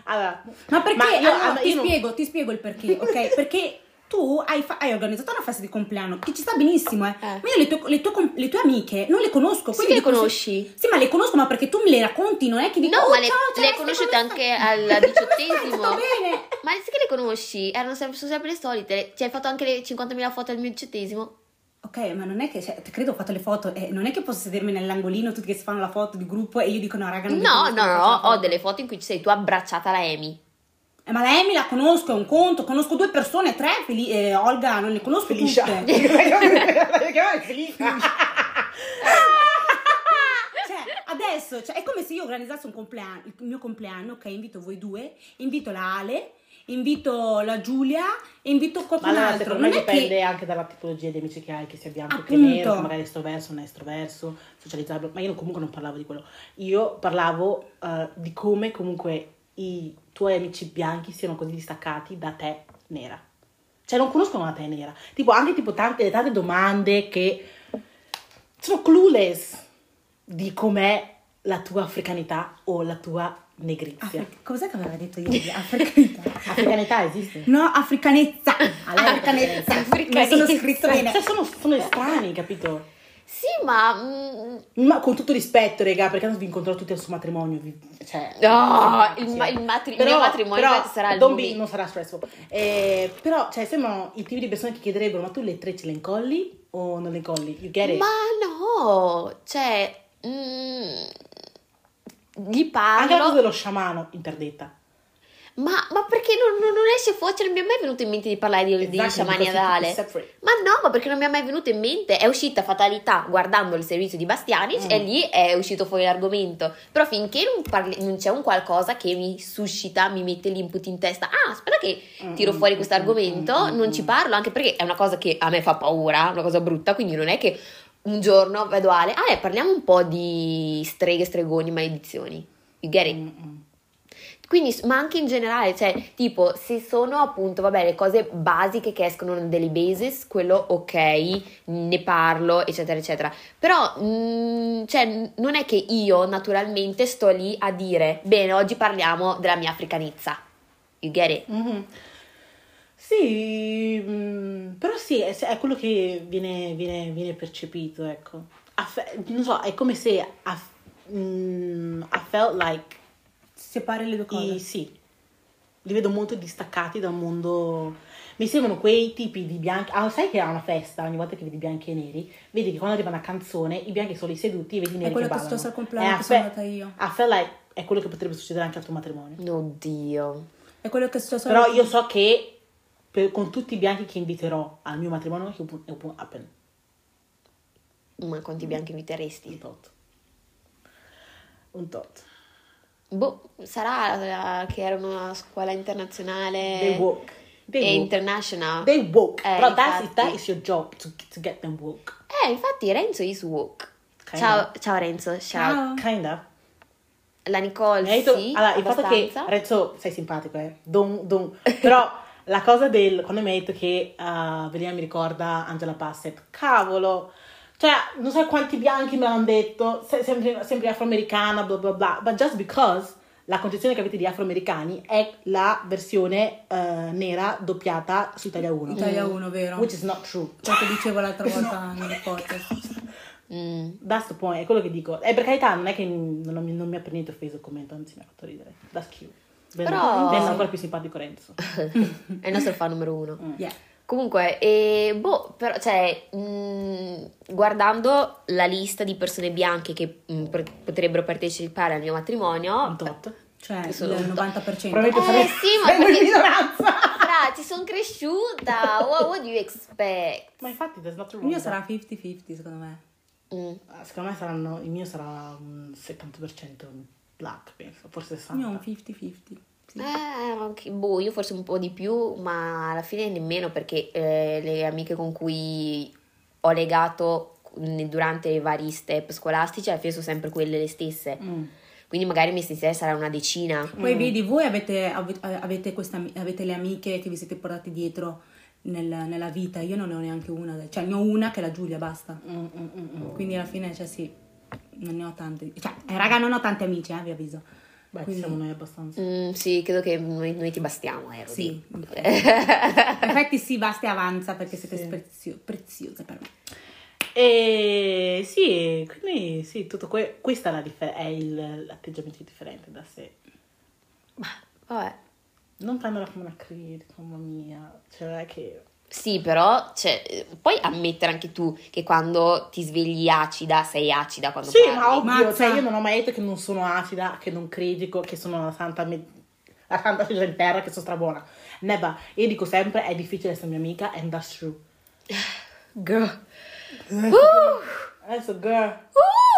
allora, Ma perché? io- allora, ah, ti, io non- spiego, ti spiego il perché, ok? Perché tu hai, fa- hai organizzato una festa di compleanno che ci sta benissimo, eh. Eh. Ma io le tue, le tue com- le tue amiche non le conosco. Sì le conosci. Sì, ma le conosco, ma perché tu me le racconti, non è che dico No, oh, ma le, ciao, le hai conosciute anche al diciottesimo. Sto bene. Ma sì che le conosci, erano sempre, sono sempre le solite. Ci hai fatto anche le 50.000 foto al mio diciottesimo? Ok, ma non è che, cioè, credo ho fatto le foto, eh, non è che posso sedermi nell'angolino tutti che si fanno la foto di gruppo e io dico no raga non No, no, no, la ho delle foto in cui ci sei tu abbracciata alla Amy. Eh, ma la Amy la conosco, è un conto, conosco due persone, tre, Feli- eh, Olga non le conosco Felicia. tutte. Felicia. Cioè, adesso, cioè, è come se io organizzassi un compleanno, il mio compleanno, ok, invito voi due, invito la Ale, invito la Giulia e invito Ma qualcun allora, altro. è dipende che... anche dalla tipologia di amici che hai, che sia bianco che Appunto. nero, che magari è estroverso, non è estroverso, socializzabile. Ma io comunque non parlavo di quello. Io parlavo eh, di come comunque i tuoi amici bianchi siano così distaccati da te nera. Cioè non conoscono la te nera. Tipo anche tipo tante, tante domande che sono clueless di com'è la tua africanità o la tua negrizia. Afri- Cos'è che aveva detto ieri? Africanità. Africanità esiste? No, africanezza. lei- Africanezza. Africanezza. Sono scritto bene. Cioè, sono, sono estranei, capito? Sì, ma... mm, Ma con tutto rispetto, raga, perché non vi incontrerò tutti al suo matrimonio. vi- Cioè, sì. il ma- il matri- il Però- mio matrimonio però sarà il be- non sarà stressful. Eh, però, cioè, sembrano i tipi di persone che chiederebbero: ma tu le tre ce le incolli o non le incolli? You get it? Ma no, cioè... mm, gli Anche la cosa parlo... dello sciamano, interdetta. Ma, ma perché non, non- non esce fuori? Cioè, non mi è mai venuto in mente di parlare di, di because you keep Adale. Ma no, ma perché non mi è mai venuto in mente? È uscita Fatalità guardando il servizio di Bastianic Mm. e lì è uscito fuori l'argomento. Però finché non, parli- non c'è un qualcosa che mi suscita, mi mette l'input in testa. Ah, aspetta che tiro Mm, fuori mm, questo mm, argomento, mm, non mm. ci parlo, anche perché è una cosa che a me fa paura, una cosa brutta, quindi non è che un giorno vedo Ale, eh, parliamo un po' di streghe, stregoni, maledizioni. You get it? Mm, mm. Quindi, ma anche in generale, cioè, tipo, se sono appunto, vabbè, le cose basiche che escono on daily basis, quello ok, ne parlo, eccetera, eccetera. Però, mm, cioè, non è che io naturalmente sto lì a dire, bene, oggi parliamo della mia africanizza. You get it? Mhm. Sì, mm, però sì, è, è quello che viene, viene- viene percepito, ecco. Affe- non so, è come se I, mm, I felt like Separi le due cose. i, sì, li vedo molto distaccati dal mondo. Mi sembrano quei tipi di bianchi. Ah, sai che a una festa, ogni volta che vedi bianchi e neri, vedi che quando arriva una canzone, i bianchi sono lì seduti e vedi i neri È quello che che è successo al compleanno che sono andata io. I felt like è quello che potrebbe succedere anche al tuo matrimonio. Oddio. È quello che è successo Però io so che per- con tutti i bianchi che inviterò al mio matrimonio, it won't happen. Ma quanti bianchi Un inviteresti? tot. Un tot. Boh, sarà eh, che era una scuola internazionale They woke. They e woke. international. They woke. Eh, Però that's, infatti. that is your job to, to get them woke. Eh, infatti Renzo is woke. Kinda. Ciao, ciao Renzo, ciao. Ciao. Kinda. La Nicole hai detto- sì, allora, il fatto che abbastanza. Renzo sei simpatico, eh. Don, don. Però la cosa del quando mi hai detto che uh, Velia mi ricorda Angela Bassett, cavolo. Cioè, non so quanti bianchi me l'hanno detto, se- sempre, sempre afroamericana, bla bla bla. But just because la concezione che avete di afroamericani è la versione eh, nera doppiata su Italia 1. Italia 1, vero? Which is not true. Ciò che dicevo l'altra volta nel podcast. Mm. That's the point, è quello che dico. E per carità, non è che non, mi- non mi ha per niente offeso il commento, anzi mi ha fatto ridere. That's cute. Però- bello, ancora più simpatico Renzo. È il nostro fan numero uno. Yeah. Comunque, eh, boh, però, cioè, mm, guardando la lista di persone bianche che mm, pre- potrebbero partecipare al mio matrimonio, Un tot. Cioè, sono il un 90%. Probabilmente Eh, sarei, sì, ma perché- in minoranza. fra, ci sono cresciuta, what, what do you expect? Ma infatti, there's nothing Il mio sarà 50-50 secondo me. Mm. that. Secondo me saranno, il mio sarà un 70% black, penso, forse Il mio è un 60. 50-50. Eh, anche- boh, io forse un po' di più, ma alla fine nemmeno perché eh, le amiche con cui ho legato mm, durante i vari step scolastici alla fine sono sempre quelle le stesse. Mm. Quindi magari mi stessa sarà una decina. Poi vedi, voi avete, ave- avete, questa, avete le amiche che vi siete portate dietro nel- nella vita. Io non ne ho neanche una. Cioè, ne ho una che è la Giulia, basta. Mm, mm, mm, mm. Quindi alla fine, cioè sì, non ne ho tante. Cioè, eh, raga, non ho tanti amici, eh, vi avviso. Beh, Quindi- siamo noi abbastanza. Mm, sì, credo che noi, noi ti bastiamo, eh. Sì. In effetti sì, basta e avanza perché siete Sì. prezio- preziose per me. E sì, quindi sì, tutto que- questa è, differ- è il- l'atteggiamento differente da sé. Vabbè. Non prenderla come una critica, mamma mia. Cioè, non è che... Sì, però cioè, eh, puoi ammettere anche tu che quando ti svegli acida, sei acida quando Sì, parli. ma ovvio, cioè io non ho mai detto che non sono acida, che non critico, che sono la santa, me- la santa figlia in terra, che sono strabuona. Neba, io dico sempre, è difficile essere mia amica, and that's true. Girl. Adesso, girl,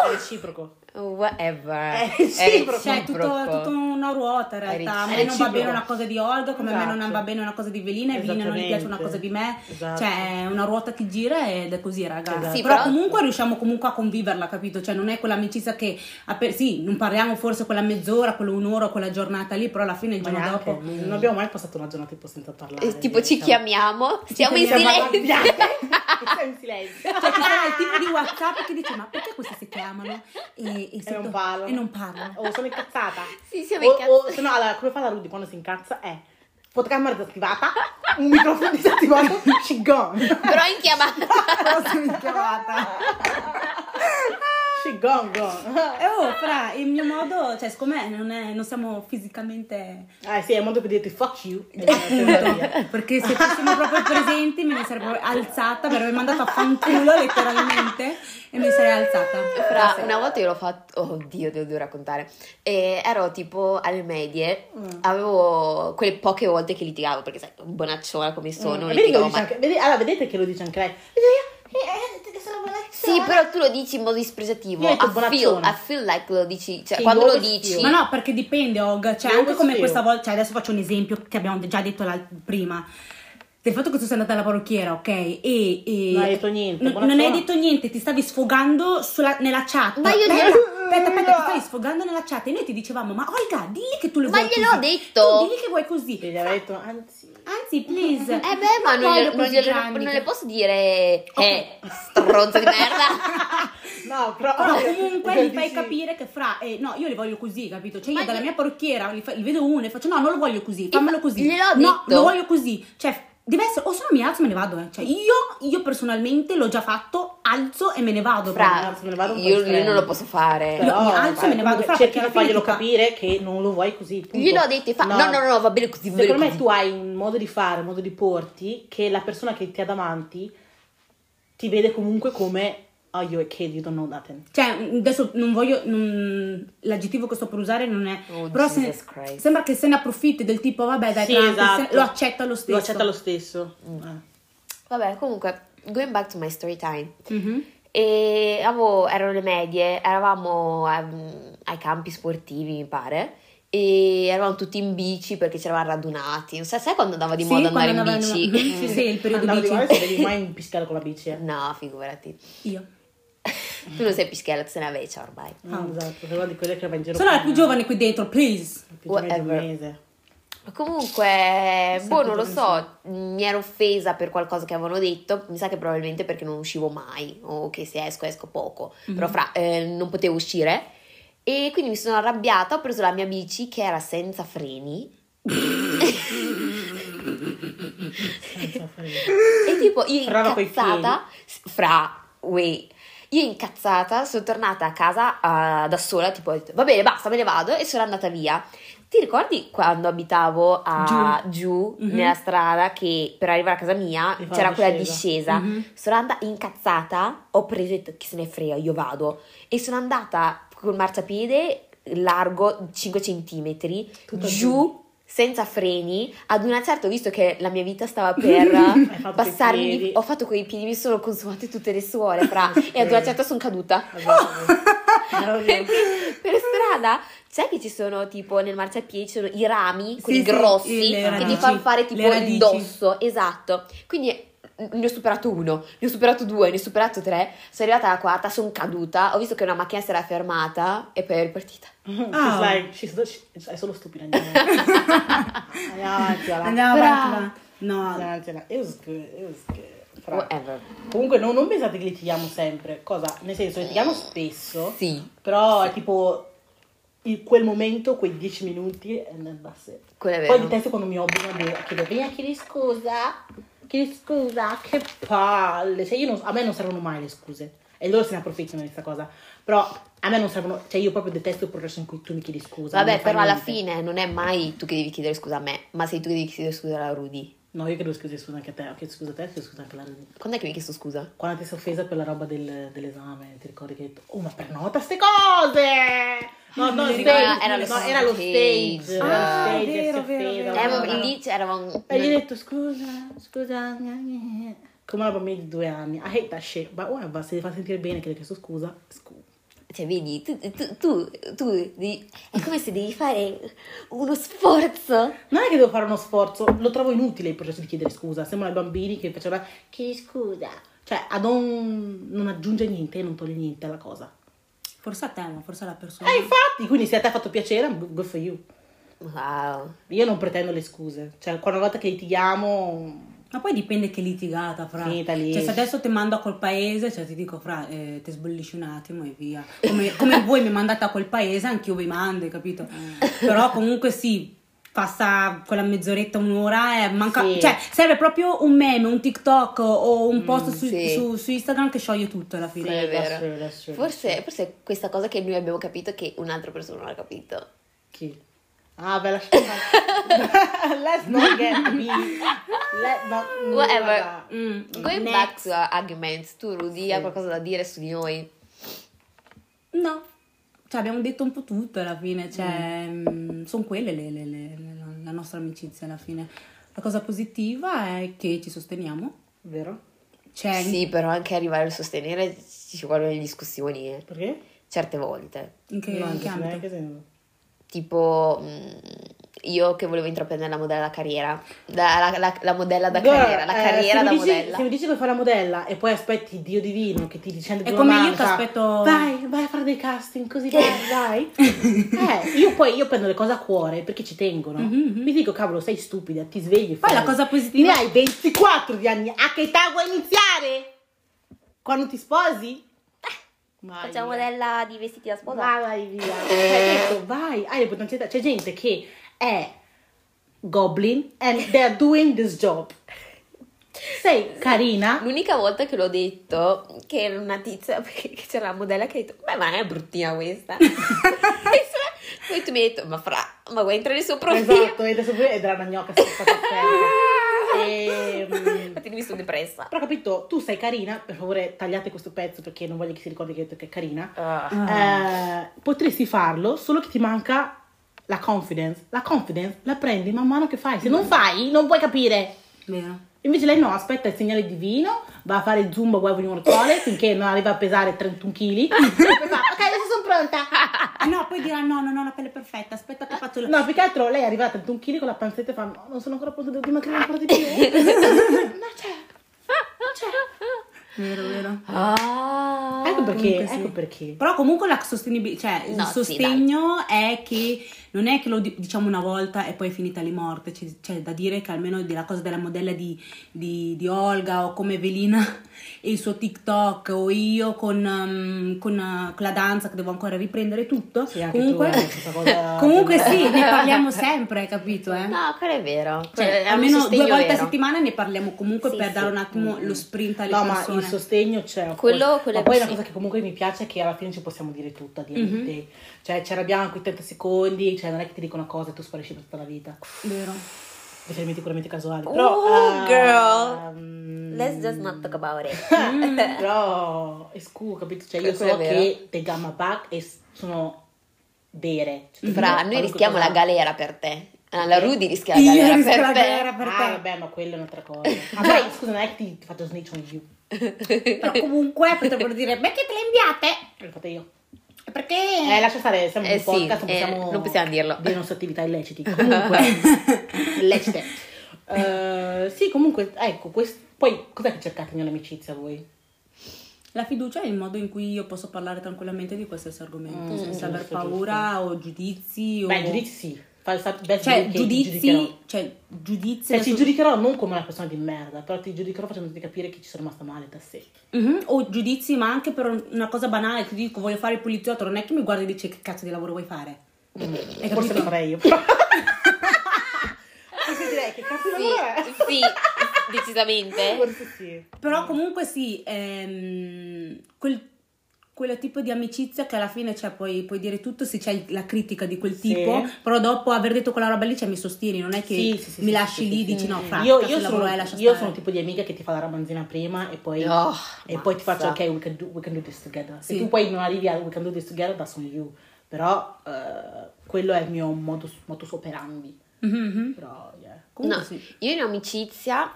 è reciproco. Whatever. È reciproco. Cioè, è tutto, tutto una ruota in realtà. A me non va bene una cosa di Olga, come a me non Esatto. va bene una cosa di Velina, e Velina non gli piace una cosa di me. Esatto. Cioè, è una ruota che gira ed è così, raga. Esatto. Sì, però, però- comunque riusciamo comunque a conviverla, capito? Cioè, non è quell'amicizia che. appe- sì, non parliamo forse quella mezz'ora, quella un'ora, quella giornata lì, però alla fine il giorno neanche, dopo. non abbiamo mai passato una giornata tipo senza parlare. Eh, tipo ci Siamo- chiamiamo, siamo in silenzio. Siamo in silenzio. Cioè, ci sarà il tipo di WhatsApp che dice: Ma perché questi si chiamano? E, e, non parlano. E non parlano. O sono incazzata. Sì, siamo o, incazzati. o se no, allora, come fa la Rudy quando si incazza è fotocamera disattivata, un microfono disattivato, she gone. Però in chiamata. Però sono chiamata. Gone, gone. E oh, fra, il mio modo, cioè, secondo me non, è, non siamo fisicamente... Ah sì, è un modo per dirti fuck you. Via. Perché se fossimo proprio presenti me ne sarei alzata, mi avrebbe mandato a fanculo letteralmente e mi sarei alzata. Fra, una volta io l'ho fatto, oh Dio, devo, devo raccontare. E ero tipo alle medie, Mm. avevo quelle poche volte che litigavo, perché sai, bonacciona come sono, Mm. Vedi litigavo dice mai. anche, vedi- allora, vedete che lo dice anche lei. Eh, che sono bonacciona. Sì, però tu lo dici in modo dispregiativo. Io ho detto I feel. I feel like lo dici, cioè Sì, quando lo dici... Ma no, perché dipende, Og. Cioè, Io anche come questa volta, cioè, adesso faccio un esempio che abbiamo già detto la- prima. Del fatto che tu sei andata alla parrucchiera, ok? E, e- Non hai detto niente, n- non hai detto niente, ti stavi sfogando sulla- nella chat. Ma io aspetta, glielo- aspetta, aspetta, ti stavi sfogando nella chat e noi ti dicevamo, ma Olga, digli che tu le Ma vuoi gliel'ho così. detto. Tu digli che vuoi così. E gli aveva detto, anzi... Anzi, please. Eh beh, ma non, glielo- non, glielo- non le posso dire, eh, stronza di merda. No, però... Però comunque gli fai capire che fra, eh, no, io li voglio così, capito? Cioè io Ma dalla mia parrucchiera li, fa- li vedo uno e faccio no, non lo voglio così, fammelo così. gliel'ho No, detto. lo voglio così. Cioè, deve essere, o se no mi alzo e me ne vado, eh. Cioè io, io personalmente l'ho già fatto, alzo e me ne vado. Fra, me ne vado io, io non lo posso fare. Io mi alzo e me ne vado, fra, cerchi perché di farglielo fa- capire che non lo vuoi così. punto. Gliel'ho detto, e fa- no, no, no, va bene così, bene Secondo me così. tu hai un modo di fare, un modo di porti che la persona che ti ha davanti ti vede comunque come oh you're a kid, you don't know nothing. Cioè, adesso non voglio. non- l'aggettivo che sto per usare non è. Oh, però se- sembra che se ne approfitti del tipo, vabbè, dai, Sì, tranqui, esatto. se- lo accetta lo stesso. Lo accetta lo stesso. Eh. Vabbè, comunque, going back to my story time. Mhm. E avevo, erano le medie, eravamo ehm, ai campi sportivi, mi pare. E eravamo tutti in bici perché ci eravamo radunati. Non so, sai quando andava di Sì, moda andare in bici? andavano- Sì, sì, il periodo Andavo di bici. se devi mai piscare con la bici. eh. No, figurati. Io. Tu non sei tu sei una vecchia ormai. No, esatto, sei una di quelle che va in giro Sono la più giovane qui dentro, please. più giovane di un Whatever. mese. Comunque, boh, non lo so, mi ero offesa per qualcosa che avevano detto, mi sa che probabilmente perché non uscivo mai, o che se esco esco poco, però fra, eh, non potevo uscire, e quindi mi sono arrabbiata, ho preso la mia bici che era senza freni, Senza freno. e tipo io incazzata, fra, wait, io incazzata sono tornata a casa ah, da sola, tipo ho detto, va bene, basta, me ne vado, e sono andata via. Ti ricordi quando abitavo a giù, Mhm. nella strada che per arrivare a casa mia fa c'era la quella discesa. discesa? Mhm. Sono andata incazzata, ho preso e detto chi se ne frega, io vado. E sono andata col marciapiede largo 5 centimetri Tutta giù senza freni. Ad una certa ho visto che la mia vita stava per passarmi, ho fatto quei piedi, mi sono consumate tutte le suore fra, e ad una certa sono caduta. Meraviglioso. per strada sai che ci sono tipo nel marciapiede ci sono i rami quelli sì, grossi le che ti fanno fare tipo il dosso esatto quindi ne ho superato uno ne ho superato due ne ho superato tre sono arrivata alla quarta sono caduta ho visto che una macchina si era fermata e poi è ripartita She's Ah. like, she's, she's- è solo stupida. Andiamo avanti. Andiamo avanti. No, Andiamo avanti. It was good, it was good. Fra- Comunque no, non pensate che litighiamo sempre, cosa? Nel senso litighiamo spesso, sì però è tipo in quel momento, quei 10 minuti e then that's it. quello è Poi vero detesto quando mi obbligano a chiedere, vieni a chiedere scusa, chiedi scusa, che palle. Cioè io non- a me non servono mai le scuse e loro se ne approfittano di questa cosa, però a me non servono, cioè io proprio detesto il processo in cui tu mi chiedi scusa. vabbè però alla niente. fine non è mai tu che devi chiedere scusa a me ma sei tu che devi chiedere scusa alla Rudy No, io chiedo scusa, scusa anche a te, ho chiesto scusa a te, chiedo scusa anche alla Rudy. quando è che mi hai chiesto scusa? Quando ti sei offesa per la roba del- dell'esame, ti ricordi che hai detto, oh ma prenota ste cose! No, no, stage, era lo no, era lo stage. stage. Ah, era lo stage, vero, vero, vero. Guarda. ma lì c'eravamo E gli ho detto scusa, scusa, come una bambina di due anni. I hate that shit, but whatever, se ti fa sentire bene che hai chiesto scusa, scusa. Cioè, vedi, tu, tu, tu, tu devi- è come se devi fare uno sforzo. Non è che devo fare uno sforzo, lo trovo inutile il processo di chiedere scusa. Sembrano i bambini che facevano chiedi scusa. Cioè, a non, non aggiunge niente e non toglie niente alla cosa. forse a te, ma forse alla persona. Eh, infatti, quindi se a te ha fatto piacere, good for you. Wow. Io non pretendo le scuse. Cioè, quando una volta che litighiamo, Ma poi dipende che litigata, fra. Finita lì. Cioè, se adesso ti mando a quel paese, cioè ti dico, fra, eh, ti sbollisci un attimo e via. Come, come voi mi mandate a quel paese, anche io vi mando, capito? Però comunque sì, passa quella mezz'oretta, un'ora e manca... Sì. Cioè, serve proprio un meme, un TikTok o un post su, sì. su- su Instagram che scioglie tutto alla fine. Sì, è that's vero. true, that's true, Forse, forse è questa cosa che noi abbiamo capito che un'altra persona non ha capito. Chi? Ah, beh, lascia stare. Let's not get me. Let not... Whatever. guarda. Mm, Going next. back to our arguments, tu Rudy Sì. hai qualcosa da dire su di noi? No. Cioè, abbiamo detto un po' tutto alla fine, cioè, sono quelle le, le- le- le- la nostra amicizia alla fine. La cosa positiva è che ci sosteniamo. Vero? Cioè, Sì, però anche arrivare a sostenere ci vogliono le discussioni, eh. Perché? certe volte. in che, No, in che ambito? Tipo mm, io che volevo intraprendere la modella da carriera, da- la, la- la modella da Guarda, carriera, la eh, carriera da dici- modella. Se mi dici che fai la modella e poi aspetti Dio divino che ti dicende È come una io che manca, aspetto- Vai, vai a fare dei casting così vai, vai. eh, io poi io prendo le cose a cuore perché ci tengono. Mi dico, cavolo, sei stupida, ti svegli. Poi fai. la cosa positiva- Ne hai 24 di anni. A che età vuoi iniziare? Quando ti sposi? Vai via. modella di vestiti da Vai, vai via. Cioè, detto, vai, hai le potenzialità. C'è gente che è goblin and they're doing this job. Sei carina. L'unica volta che l'ho detto, che era una tizia, perché che c'era la modella che ha detto, beh, ma è bruttina questa. Poi tu mi hai detto, ma fra, ma vuoi entrare nel suo profilo? Esatto, è ed era una gnocca. E, mi sono depressa. però capito, tu sei carina, per favore tagliate questo pezzo perché non voglio che si ricordi che ho detto che è carina. Ah. Eh, potresti farlo, solo che ti manca la confidence. La confidence la prendi man mano che fai. Se non fai, non puoi capire. Vero. Invece lei no, aspetta il segnale divino, va a fare zumba uovo di mortale finché non arriva a pesare 31 kg. ok, adesso sono pronta. Ah no, poi dirà no, non ho la pelle perfetta, aspetta che faccio la... No, più che altro lei arriva a 31 kg con la panzetta e fa no, non sono ancora pronta, devo dimagrire ancora di più. no, c'è. Vero, vero. Ah. Ecco perché, comunque sì. ecco perché. Però comunque la sostenibilità, cioè il No, sì, sostegno è che non è che lo di- diciamo una volta e poi è finita lì morte, c'è, c'è da dire che almeno della cosa della modella di, di- di Olga o come Evelina e il suo TikTok o io con, um, con, uh, con la danza che devo ancora riprendere tutto, Sì, anche comunque, tu hai questa cosa comunque sì, ne parliamo sempre, capito? Eh? No, quello è vero. Cioè, è almeno due volte a vero. settimana ne parliamo comunque Sì, per sì. dare un attimo lo sprint alle No, ma persone. il sostegno c'è. Quello- quello ma è poi una sì. cosa che comunque mi piace è che alla fine ci possiamo dire tutto a dire Mhm. Cioè, ci arrabbiamo quei 30 secondi, cioè non è che ti dico una cosa e tu sparisci per tutta la vita. Vero. Riferimenti puramente casuali. Oh, Però, girl. ehm, Let's just not talk about it. Però è scu, capito? Cioè, io so è vero. che te gamma back e sono vere. Cioè, Fra, noi rischiamo la galera per te. Ah, la. Rudy rischia la galera per la te. galera per Ah, te. vabbè, ma quella è un'altra cosa. Ma poi, scusa, non è che ti, ti faccio snitch on you. Però comunque potrebbero dire, beh che te le inviate? L'ho fatta io. Perché... Eh, lascia stare, siamo Eh un sì, podcast, non eh, possiamo, non possiamo dirlo. dire le nostre attività illeciti. Comunque, illecite. Eh, sì, comunque, ecco, quest- poi cos'è che cercate nell'amicizia voi? La fiducia è il modo in cui io posso parlare tranquillamente di qualsiasi argomento, Mm, senza aver giusto, paura o giudizi o... Beh, giudizi sì. Fai sa- beh, Cioè, ti giudizi... Cioè, giudizi... Cioè, ti adesso- giudicherò non come una persona di merda, però ti giudicherò facendoti capire che ci sono rimasta male da sé. Mhm, O giudizi, ma anche per una cosa banale, che dico, voglio fare il poliziotto, non è che mi guardi e dici che cazzo di lavoro vuoi fare. Hai Forse capito? lo farei io. Forse direi che cazzo di Sì, lavoro è? sì, decisamente. Forse sì. Però comunque sì, ehm, quel, quel tipo di amicizia che alla fine cioè, puoi, puoi dire tutto se c'è la critica di quel Sì. tipo, però dopo aver detto quella roba lì cioè, mi sostieni, non è che Sì, sì, sì, mi sì, lasci sì, lì sì, e dici sì. no, fra, io, io sono, è, io sono il tipo di amica che ti fa la ramanzina prima e poi, Oh, e poi ti faccio ok we can, do, we can do this together se Sì. tu poi non arrivi a we can do this together that's on you però eh, quello è il mio modus, modus operandi Mhm, mhm. però yeah. Comunque No, sì. io in amicizia,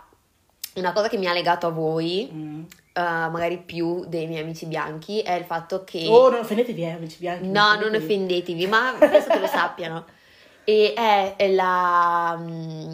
una cosa che mi ha legato a voi, Mm. Eh, magari più dei miei amici bianchi, è il fatto che... oh non offendetevi eh amici bianchi No, non offendetevi, ma penso che lo sappiano. E è, la, mm,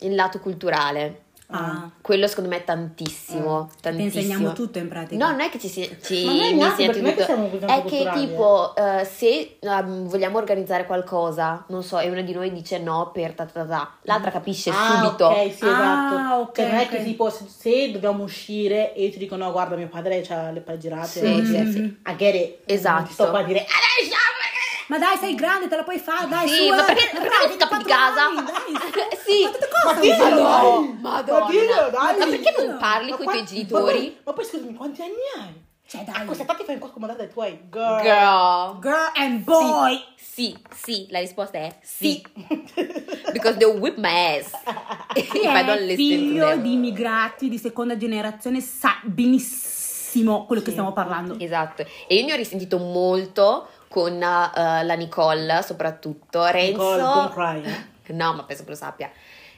il lato culturale. Ah. Quello secondo me è tantissimo, Ti tantissimo. insegniamo tutto in pratica. No, non è che ci, si, ci Ma noi neanche, tutto. siamo così È che culturali, tipo, eh, se ehm, vogliamo organizzare qualcosa, non so, e una di noi dice no per ta ta ta ta, l'altra capisce ah, subito. ok, sì, Ah, esatto. ok, Cioè, non è che tipo se, se dobbiamo uscire e io ti dico no, guarda, mio padre ha le palle girate, Sì, e dici, sì, sì. I get it. Esatto. Non ti sto qua a dire "Adesso, Ma dai, sei grande, te la puoi fare, dai, Sì, su, ma perché Ma perché non scappi di 24 casa? anni, dai, sì. Ma te cosa Ma dillo, dai! Madonna. Ma dillo, dai! Ma perché non parli con i tuoi genitori? Ma poi, ma poi scusami, quanti anni hai? Cioè, dai. A questa età ti fai ancora comandare dai tuoi girl. Girl. Girl and boy. Sì, sì, la risposta è sì. Because they'll whip my ass. If figlio di immigrati di seconda generazione sa benissimo quello che Sì. stiamo parlando. Esatto. E io ne ho risentito molto con eh, la Nicole, soprattutto. Renzo. Nicole. No, ma penso che lo sappia.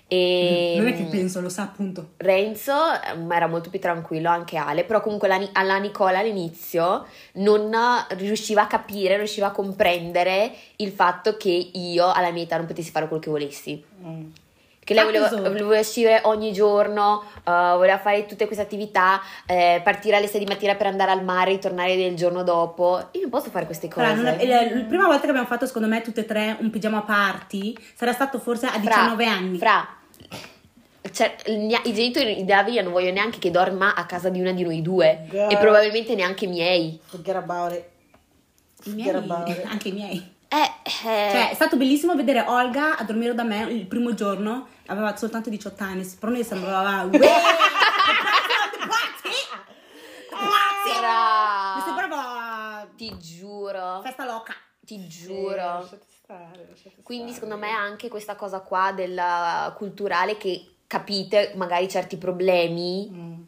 E Non è che penso, lo sa appunto. Renzo ehm, era molto più tranquillo, anche Ale, però comunque la, alla Nicola all'inizio non riusciva a capire, riusciva a comprendere il fatto che io alla mia età non potessi fare quello che volessi. Mm. Che lei voleva, voleva uscire ogni giorno, eh, voleva fare tutte queste attività, eh, partire alle 6 di mattina per andare al mare, ritornare il giorno dopo. Io non posso fare queste cose. Fra, non è- la, la prima volta che abbiamo fatto, secondo me, tutte e tre un pigiama party sarà stato forse a Fra- 19 anni. Fra, cioè, i genitori di Davide non vogliono neanche che dorma a casa di una di noi due. Girl. E probabilmente neanche i miei. Forget about it. I miei, anche i miei. Eh, eh, Cioè, è stato bellissimo vedere Olga a dormire da me il primo giorno. Aveva soltanto 18 anni, però noi sembrava. "Uè, party! Mi sembrava ti giuro, festa loca. ti Eh, giuro. stare, Quindi stare. secondo me anche questa cosa qua della culturale che capite magari certi problemi, Mm.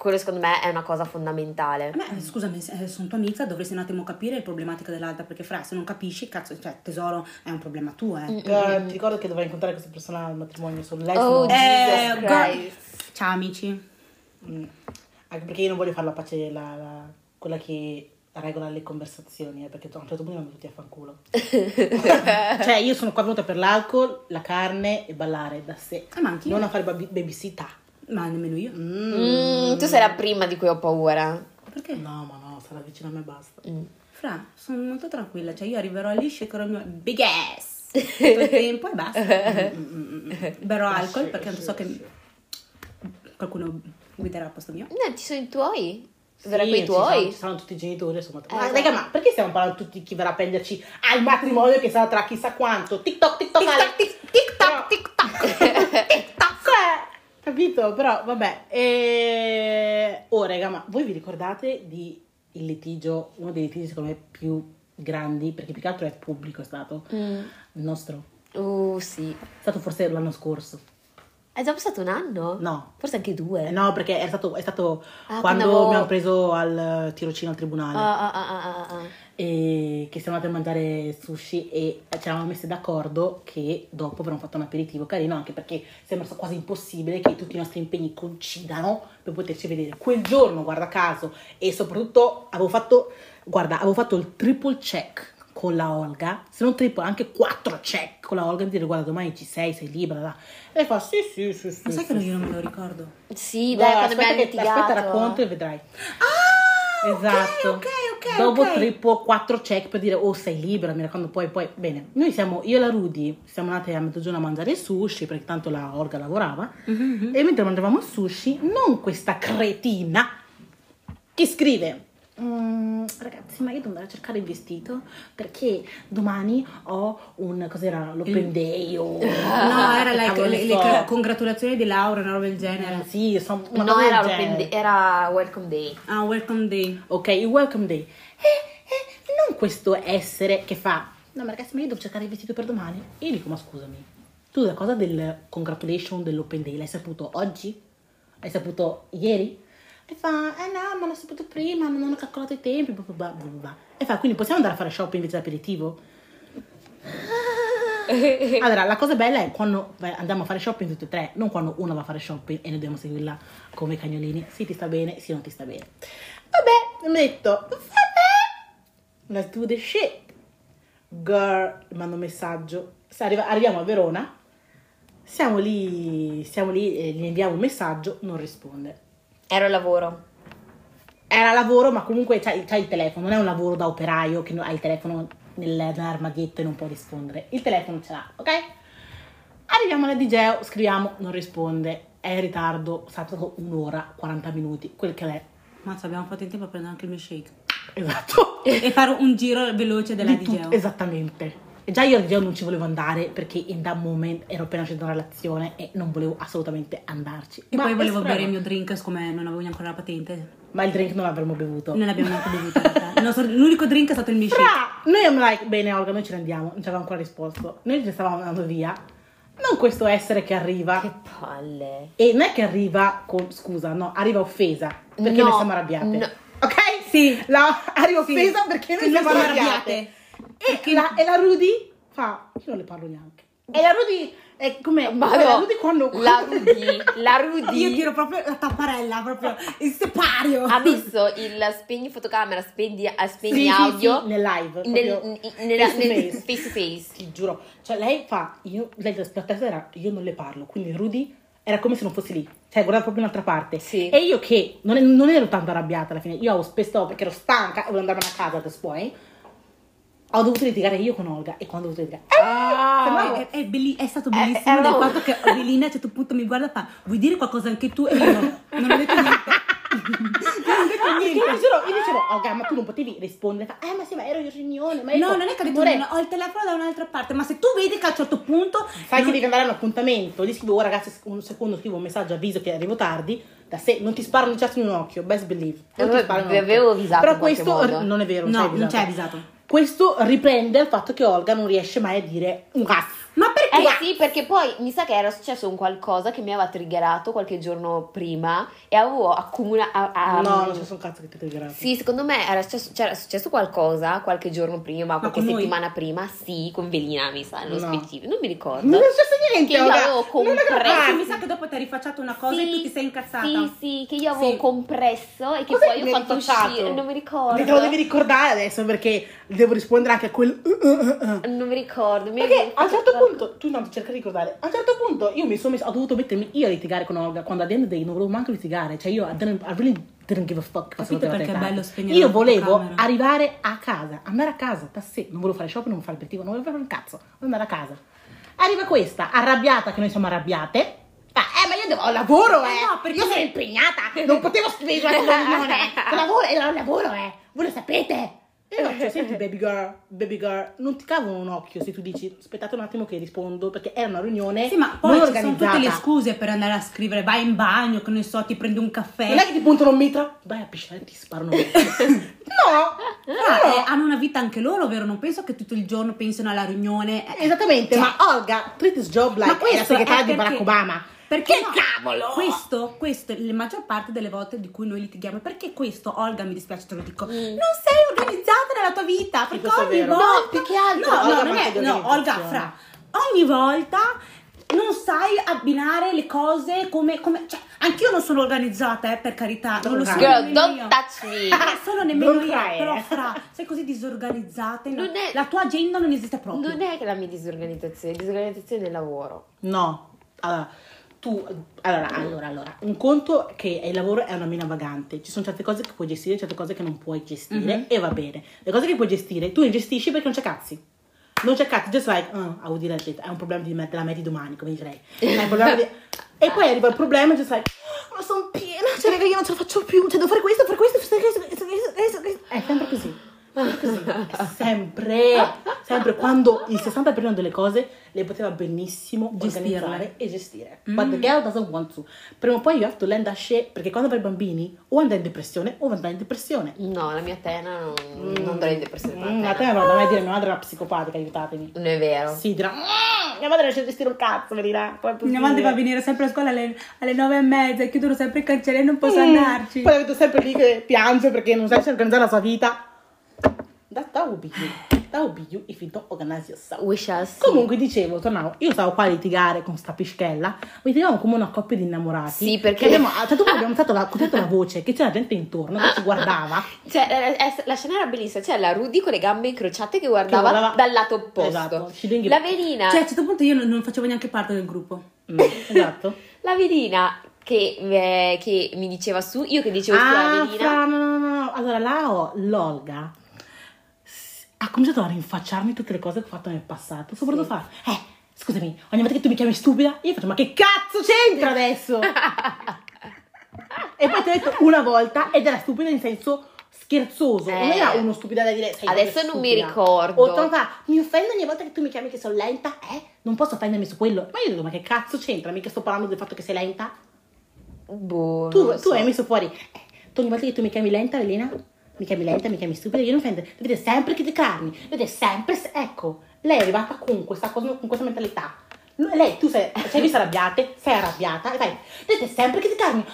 Quello secondo me è una cosa fondamentale. A me, scusami, se sono tua amica, dovresti un attimo capire le problematiche dell'altra, perché fra, se non capisci, cazzo, cioè, tesoro, è un problema tuo, eh. Girl, ti ricordo che dovrai incontrare questa persona al matrimonio, sono lei. Oh, Eh, girl. Ciao amici. Mm. Anche perché io non voglio fare la pace, la, la- quella che regola le conversazioni, eh, perché a un certo punto mi vanno tutti a fanculo. cioè, io sono qua venuta per l'alcol, la carne e ballare da sé. Eh, ma anch'io. Non a fare baby- babysitter. Ma nemmeno io. Mm, tu sei la prima di cui ho paura. Perché? No, ma no, sarà vicino a me e basta. Mm. Fra, sono molto tranquilla, cioè io arriverò lì, shakerò il mio big ass tutto il tempo e basta. Mm, mm, mm, mm. Berrò alcol perché so che qualcuno guiderà al posto mio. No, ci sono i tuoi. Verrà Sì, con i ci saranno- tuoi. Ci saranno tutti i genitori, insomma. Eh, ma esatto. raga, ma perché stiamo parlando tutti chi verrà a prenderci al matrimonio che sarà tra chissà quanto? TikTok, TikTok, Ale. TikTok, TikTok. Cioè, capito? Però vabbè. E... Oh, raga, ma voi vi ricordate di il litigio, uno dei litigi secondo me più grandi, perché più che altro è pubblico è stato Mm. il nostro. Uh, sì. È stato forse l'anno scorso. È già passato un anno? No. Forse anche due. Eh, no, perché è stato, è stato Ah, quando avevo- mi hanno preso al tirocino al tribunale. Ah, ah, ah, ah, ah, ah. e che siamo andati a mangiare sushi e ci eravamo messi d'accordo che dopo avremmo fatto un aperitivo carino anche perché sembra quasi impossibile che tutti i nostri impegni coincidano per poterci vedere quel giorno guarda caso e soprattutto avevo fatto guarda avevo fatto il triple check con la Olga se non triple anche quattro check con la Olga di dire guarda domani ci sei sei libera là. e fa sì sì sì sì Ma sai sì, che sì. io non me lo ricordo? Sì, dai, Guarda, quando aspetta, abbiamo litigato. aspetta racconto e vedrai Ah, Esatto. ok, ok, Dopo ok. triplo quattro check per dire oh sei libera, mi raccomando poi poi bene. Noi siamo io e la Rudy siamo andate a mezzogiorno a mangiare sushi perché tanto la Olga lavorava Mhm, e mentre mangiavamo sushi non questa cretina che scrive "Mm, ragazzi ma io devo andare a cercare il vestito perché domani ho un cos'era l'open day o No, era cavolo le, le congratulazioni di laurea, una roba del genere. Eh, sì sono una No, era, day- era Welcome Day. Ah, welcome day. Ok, il welcome day. E, e non questo essere che fa, no ma ragazzi ma io devo cercare il vestito per domani. E io dico ma scusami, tu la cosa del congratulation dell'open day l'hai saputo oggi? L'hai saputo ieri? E fa, eh no, ma l'ho saputo prima, ma non ho calcolato i tempi, bla bla bla. E fa, quindi possiamo andare a fare shopping invece dell'aperitivo? Allora, la cosa bella è quando andiamo a fare shopping tutti e tre, non quando una va a fare shopping e noi dobbiamo seguirla come cagnolini. Sì, ti sta bene, sì, non ti sta bene. Vabbè, mi ho detto, vabbè, let's do the shit. Girl, mando un messaggio. Se arriva- arriviamo a Verona, siamo lì, siamo lì, e gli inviamo un messaggio, non risponde. Era il lavoro. Era lavoro, ma comunque c'hai, c'hai il telefono, non è un lavoro da operaio che hai il telefono nel- nell'armadietto e non può rispondere. Il telefono ce l'ha, ok? Arriviamo alla DJ, scriviamo, non risponde, è in ritardo, sarà stato un'ora, 40 minuti, quel che è. Mazza, abbiamo fatto in tempo a prendere anche il mio shake. Esatto. e fare un giro veloce della Di tutto, DJ. esattamente. E già io al DJ non ci volevo andare perché in that moment ero appena uscita da una relazione e non volevo assolutamente andarci. E Ma poi volevo bere il mio drink, siccome non avevo neanche la patente. Ma il drink non l'avremmo bevuto. Non l'abbiamo neanche bevuto. nostro- l'unico drink è stato il milkshake. Fra, noi I'm like, bene Olga, noi ce ne andiamo, non ci aveva ancora risposto. Noi ci stavamo andando via. Non questo essere che arriva. Che palle. E non è che arriva con, scusa, no, arriva offesa. Perché No, noi siamo arrabbiate. no. Ok? Sì. La, arriva Sì. offesa perché noi siamo arrabbiate. arrabbiate. E, la, e la Rudy fa, io non le parlo neanche. E la Rudy è come... Ma la Rudy quando... la Rudy, la Rudy Io tiro proprio la tapparella, proprio il separio. ha messo il spegni fotocamera, spegni, eh, spegni Sì, sì, audio sì, nel live. nel, nella- face to nel face. face to face. Ti giuro. Cioè, lei fa. Io, lei la testa era. Io non le parlo. Quindi Rudy era come se non fossi lì. Cioè, guardava proprio un'altra parte. Sì. E io che non, non ero tanto arrabbiata alla fine. Io avevo spesso perché ero stanca e volevo andarmene a casa this point. Ho dovuto litigare io con Olga. E quando ho dovuto litigare. Ah, sembrava- È, è belli- è stato Eh, bellissimo eh, del no. fatto che Belina a un certo punto mi guarda e fa vuoi dire qualcosa anche tu? E io no, non ho detto niente. non ho detto Io niente. dicevo, io dicevo, Olga, ma tu non potevi rispondere. Fa, eh, ma sì, ma ero in riunione. Ma io No, dico, non è che ho detto niente, ho il telefono da un'altra parte, ma se tu vedi che a un certo punto Sai che non- devi andare a un appuntamento, gli scrivo, oh ragazzi, un secondo scrivo un messaggio, avviso che arrivo tardi, da se non ti sparo un certo in un occhio, best believe. Non ti un vi occhio. avevo avvisato Però questo modo. non è vero, No, non non c'è c'è avvisato. Questo riprende il fatto che Olga non riesce mai a dire un cazzo. Ma perché? Eh sì, perché poi mi sa che era successo un qualcosa che mi aveva triggerato qualche giorno prima e avevo accumulato... no, non c'è un cazzo che ti triggerato. Sì, secondo me era successo, c'era successo qualcosa qualche giorno prima, qualche con noi? settimana prima, sì, con Velina, mi sa, nello No. specifico, non mi ricordo. Non è successo niente, Che io avevo compresso. mi sa che dopo ti hai rifacciato una cosa e tu ti sei incazzata. Sì, sì, che io avevo Sì. compresso e che Cos'è poi ho fatto rifacciato? uscire, non mi ricordo. Te lo devi ricordare adesso perché devo rispondere anche a quel... uh, uh, uh. Non mi ricordo. Mi Perché a un certo punto, tu ti cerca di ricordare, a un certo punto io mi sono messo, ho dovuto mettermi io a litigare con Olga, quando a the end day non volevo manco litigare, cioè io I, didn't, I really didn't give a fuck. Capito perché è bello spegnere Io volevo arrivare a casa, andare a casa da sé, non volevo fare shopping, non volevo fare aperitivo, non volevo fare un cazzo, volevo andare a casa. Arriva questa, arrabbiata che noi siamo arrabbiate, eh ma io devo, ho lavoro eh, Eh no, perché- io sono impegnata, non potevo scrivere la riunione, lavoro, eh, lavoro eh, voi lo sapete. E io faccio, senti baby girl, baby girl, non ti cavo un occhio se tu dici aspettate un attimo che rispondo perché era una riunione Sì, ma poi non ci sono tutte le scuse per andare a scrivere, vai in bagno, che ne so, ti prendi un caffè. Non è che ti puntano un mitra, vai a pisciare e ti sparano. no, no. eh, hanno una vita anche loro, vero? Non penso che tutto il giorno pensino alla riunione. Eh, Esattamente, Cioè- ma Olga, treat this job like è la segretaria è di Barack Obama. Perché che no? cavolo? Questo, questo, la maggior parte delle volte di cui noi litighiamo, perché questo, Olga, mi dispiace, te lo dico, non sei organizzata nella tua vita, perché è ogni vero. volta... No, più che altro, No, Olga no, non è, no, Olga, fra, ogni volta non sai abbinare le cose come... come cioè, anch'io non sono organizzata, eh, per carità, non lo cry. Girl, nemmeno don't io. touch me. Non sono nemmeno Don't io, cry, però fra, sei così disorganizzata, no? Non è- la tua agenda non esiste proprio. Non è che la mia disorganizzazione, disorganizzazione del lavoro. No, allora, tu, allora, allora, allora, un conto che è il lavoro è una mina vagante, ci sono certe cose che puoi gestire, certe cose che non puoi gestire Mhm. e va bene. Le cose che puoi gestire, tu le gestisci perché non c'è cazzi. Non c'è cazzi, just like, uh, I would dire è un problema di me, della me di domani, come direi. È un problema di- E poi arriva il problema, just like, "Oh, ma sono piena, cioè raga, io non ce la faccio più, cioè devo fare questo, fare questo, fare questo, questo, questo, questo. È sempre così. Sempre sempre, quando il 60% delle cose le poteva benissimo Gestirle. organizzare e gestire. But the girl doesn't want to. Prima o poi you have to lend a shit, perché quando avrai bambini o andrai in depressione o andrai in depressione. No, la mia tena non, non andrà in depressione. per Mm, la a te tena. non da mai dire mia madre è una psicopatica, aiutatemi. Non è vero. Sì, dirà, "Mm, mia madre riesce a gestire un cazzo, mi dirà. Mia madre fa venire sempre a scuola alle, alle nove e mezza, chiudono sempre i cancelli e non posso andarci. Mm. Poi la vedo sempre lì che piange perché non sa organizzare la sua vita. That, that would be you. That would be you if you don't organize yourself. We shall see. Comunque dicevo, tornavo, io stavo qua a litigare con sta pischella, litigavamo come una coppia di innamorati. Sì, perché- abbiamo, certo punto abbiamo alzato la, alzato la voce, che c'era gente intorno che ci guardava. Cioè, eh, eh, la scena era bellissima. C'è la Rudy con le gambe incrociate che guardava, Che guardava- dal lato opposto. Esatto, La velina, Cioè, a un certo punto io non, non facevo neanche parte del gruppo. Mm, esatto. la velina che, eh, che mi diceva su, io che dicevo su la Ah, velina. no, no, no, no. Allora, la ho, l'Olga ha cominciato a rinfacciarmi tutte le cose che ho fatto nel passato. Soprattutto fa, eh, scusami, ogni volta che tu mi chiami stupida, io faccio, ma che cazzo c'entra adesso? e poi ti ho detto una volta, ed era stupida in senso scherzoso, Eh. non era uno stupido da dire Adesso non mi stupida. ricordo. O fa, mi offendo ogni volta che tu mi chiami che sono lenta, eh? Non posso offendermi su quello. Ma io dico, ma che cazzo c'entra? Mica sto parlando del fatto che sei lenta. Boh, Tu, tu so. hai messo fuori, eh, ogni volta che tu mi chiami lenta, Elena, mi chiami lenta, mi chiami stupida, io non offendo. Dovete sempre criticarmi, dovete sempre, se- ecco, lei è arrivata con questa, cosa, con questa mentalità. Lei, tu sei, sei vista arrabbiate, sei arrabbiata e fai, dovete sempre criticarmi,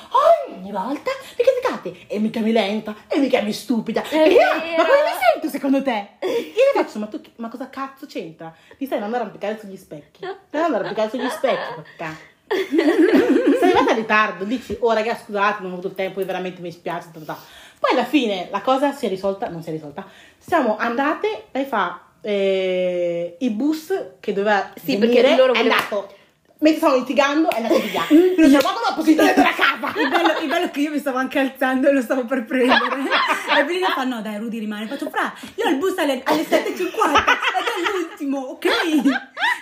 ogni volta mi criticate e mi chiami lenta e mi chiami stupida. E io, ma come mi sento secondo te? Io le faccio, ma tu, ma cosa cazzo c'entra? Ti stai andando a arrampicare sugli specchi. Stai andando a arrampicare sugli specchi, porca. Sei arrivata in ritardo, dici, oh raga scusate, non ho avuto il tempo, io veramente mi spiace. ta, ta, ta. Poi alla fine la cosa si è risolta, non si è risolta. Siamo andate, lei fa eh, il bus che doveva Sì, venire, perché loro è andato. Mentre stavano litigando è andato via. Io dicevo, ma dopo si deve andare a casa. Il bello, il bello è che io mi stavo anche alzando e lo stavo per prendere. e Belina fa: No, dai, Rudy rimane. Faccio, fra, io ho il bus alle, alle 7.50 ed è l'ultimo, ok?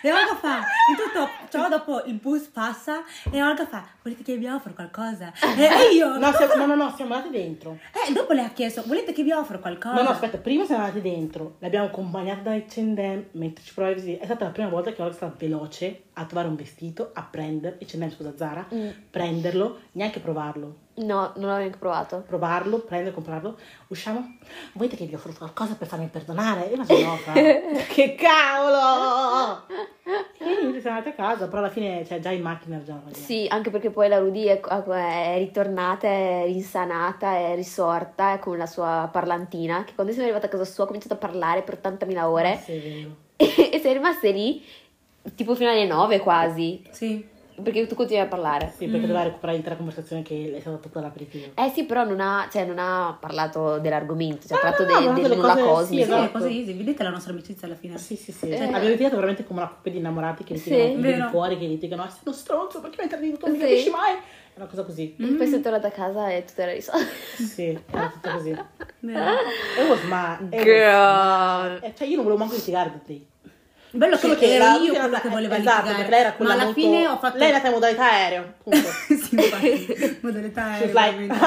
E Olga fa: Intanto, ciao, dopo il bus passa e Olga fa: Volete che vi offro qualcosa? E, e io, No, siamo, no, no, no, siamo andati dentro. eh, dopo le ha chiesto: Volete che vi offro qualcosa? No, no, aspetta, prima siamo andati dentro, l'abbiamo accompagnata dai H&M mentre ci provavi così. È stata la prima volta che Olga è stata veloce a trovare un vestito, a prendere, H&M scusa Zara, Mm. prenderlo, neanche provarlo. No, non l'avevo neanche provato. Provarlo, prendere, comprarlo. Usciamo. Volete che vi offro qualcosa per farmi perdonare? Io faccio no, fra. che cavolo! E siamo andati a casa, però alla fine, cioè, già in macchina già. Sì, anche perché poi la Rudy è, è ritornata, è rinsanata, è risorta con la sua parlantina, che quando siamo arrivati a casa sua ha cominciato a parlare per 80.000 ore Sì, è vero. e sei rimaste lì tipo fino alle 9 quasi, Sì. perché tu continuavi a parlare. Sì, perché doveva recuperare l'intera conversazione che è stata tutta l'aperitivo. Eh sì, però non ha, cioè, non ha parlato dell'argomento, cioè ha Ah, parlato no, de- no, del delle nulla cose- cosmico. sì, esatto. è così easy. Vedete la nostra amicizia alla fine? Sì, sì, sì. Eh. Abbiamo litigato veramente come una coppia di innamorati che litigano Sì, fuori, che litigano, ah, sei uno stronzo, perché mi hai tradito, non mi Sì. capisci mai. È una cosa così. E poi sei tornata a casa e tutto era risolto. Sì, era tutto così. Vero. It was ma- it was Girl. ma- eh, Cioè, io non volevo manco litigare. Il bello Solo che, la- io era- quella che voleva esatto, litigare. perché lei era quella ma alla molto- fine ho fatto Lei è nata in modalità aereo, punto. sì, infatti, modalità She's aereo, like, veramente.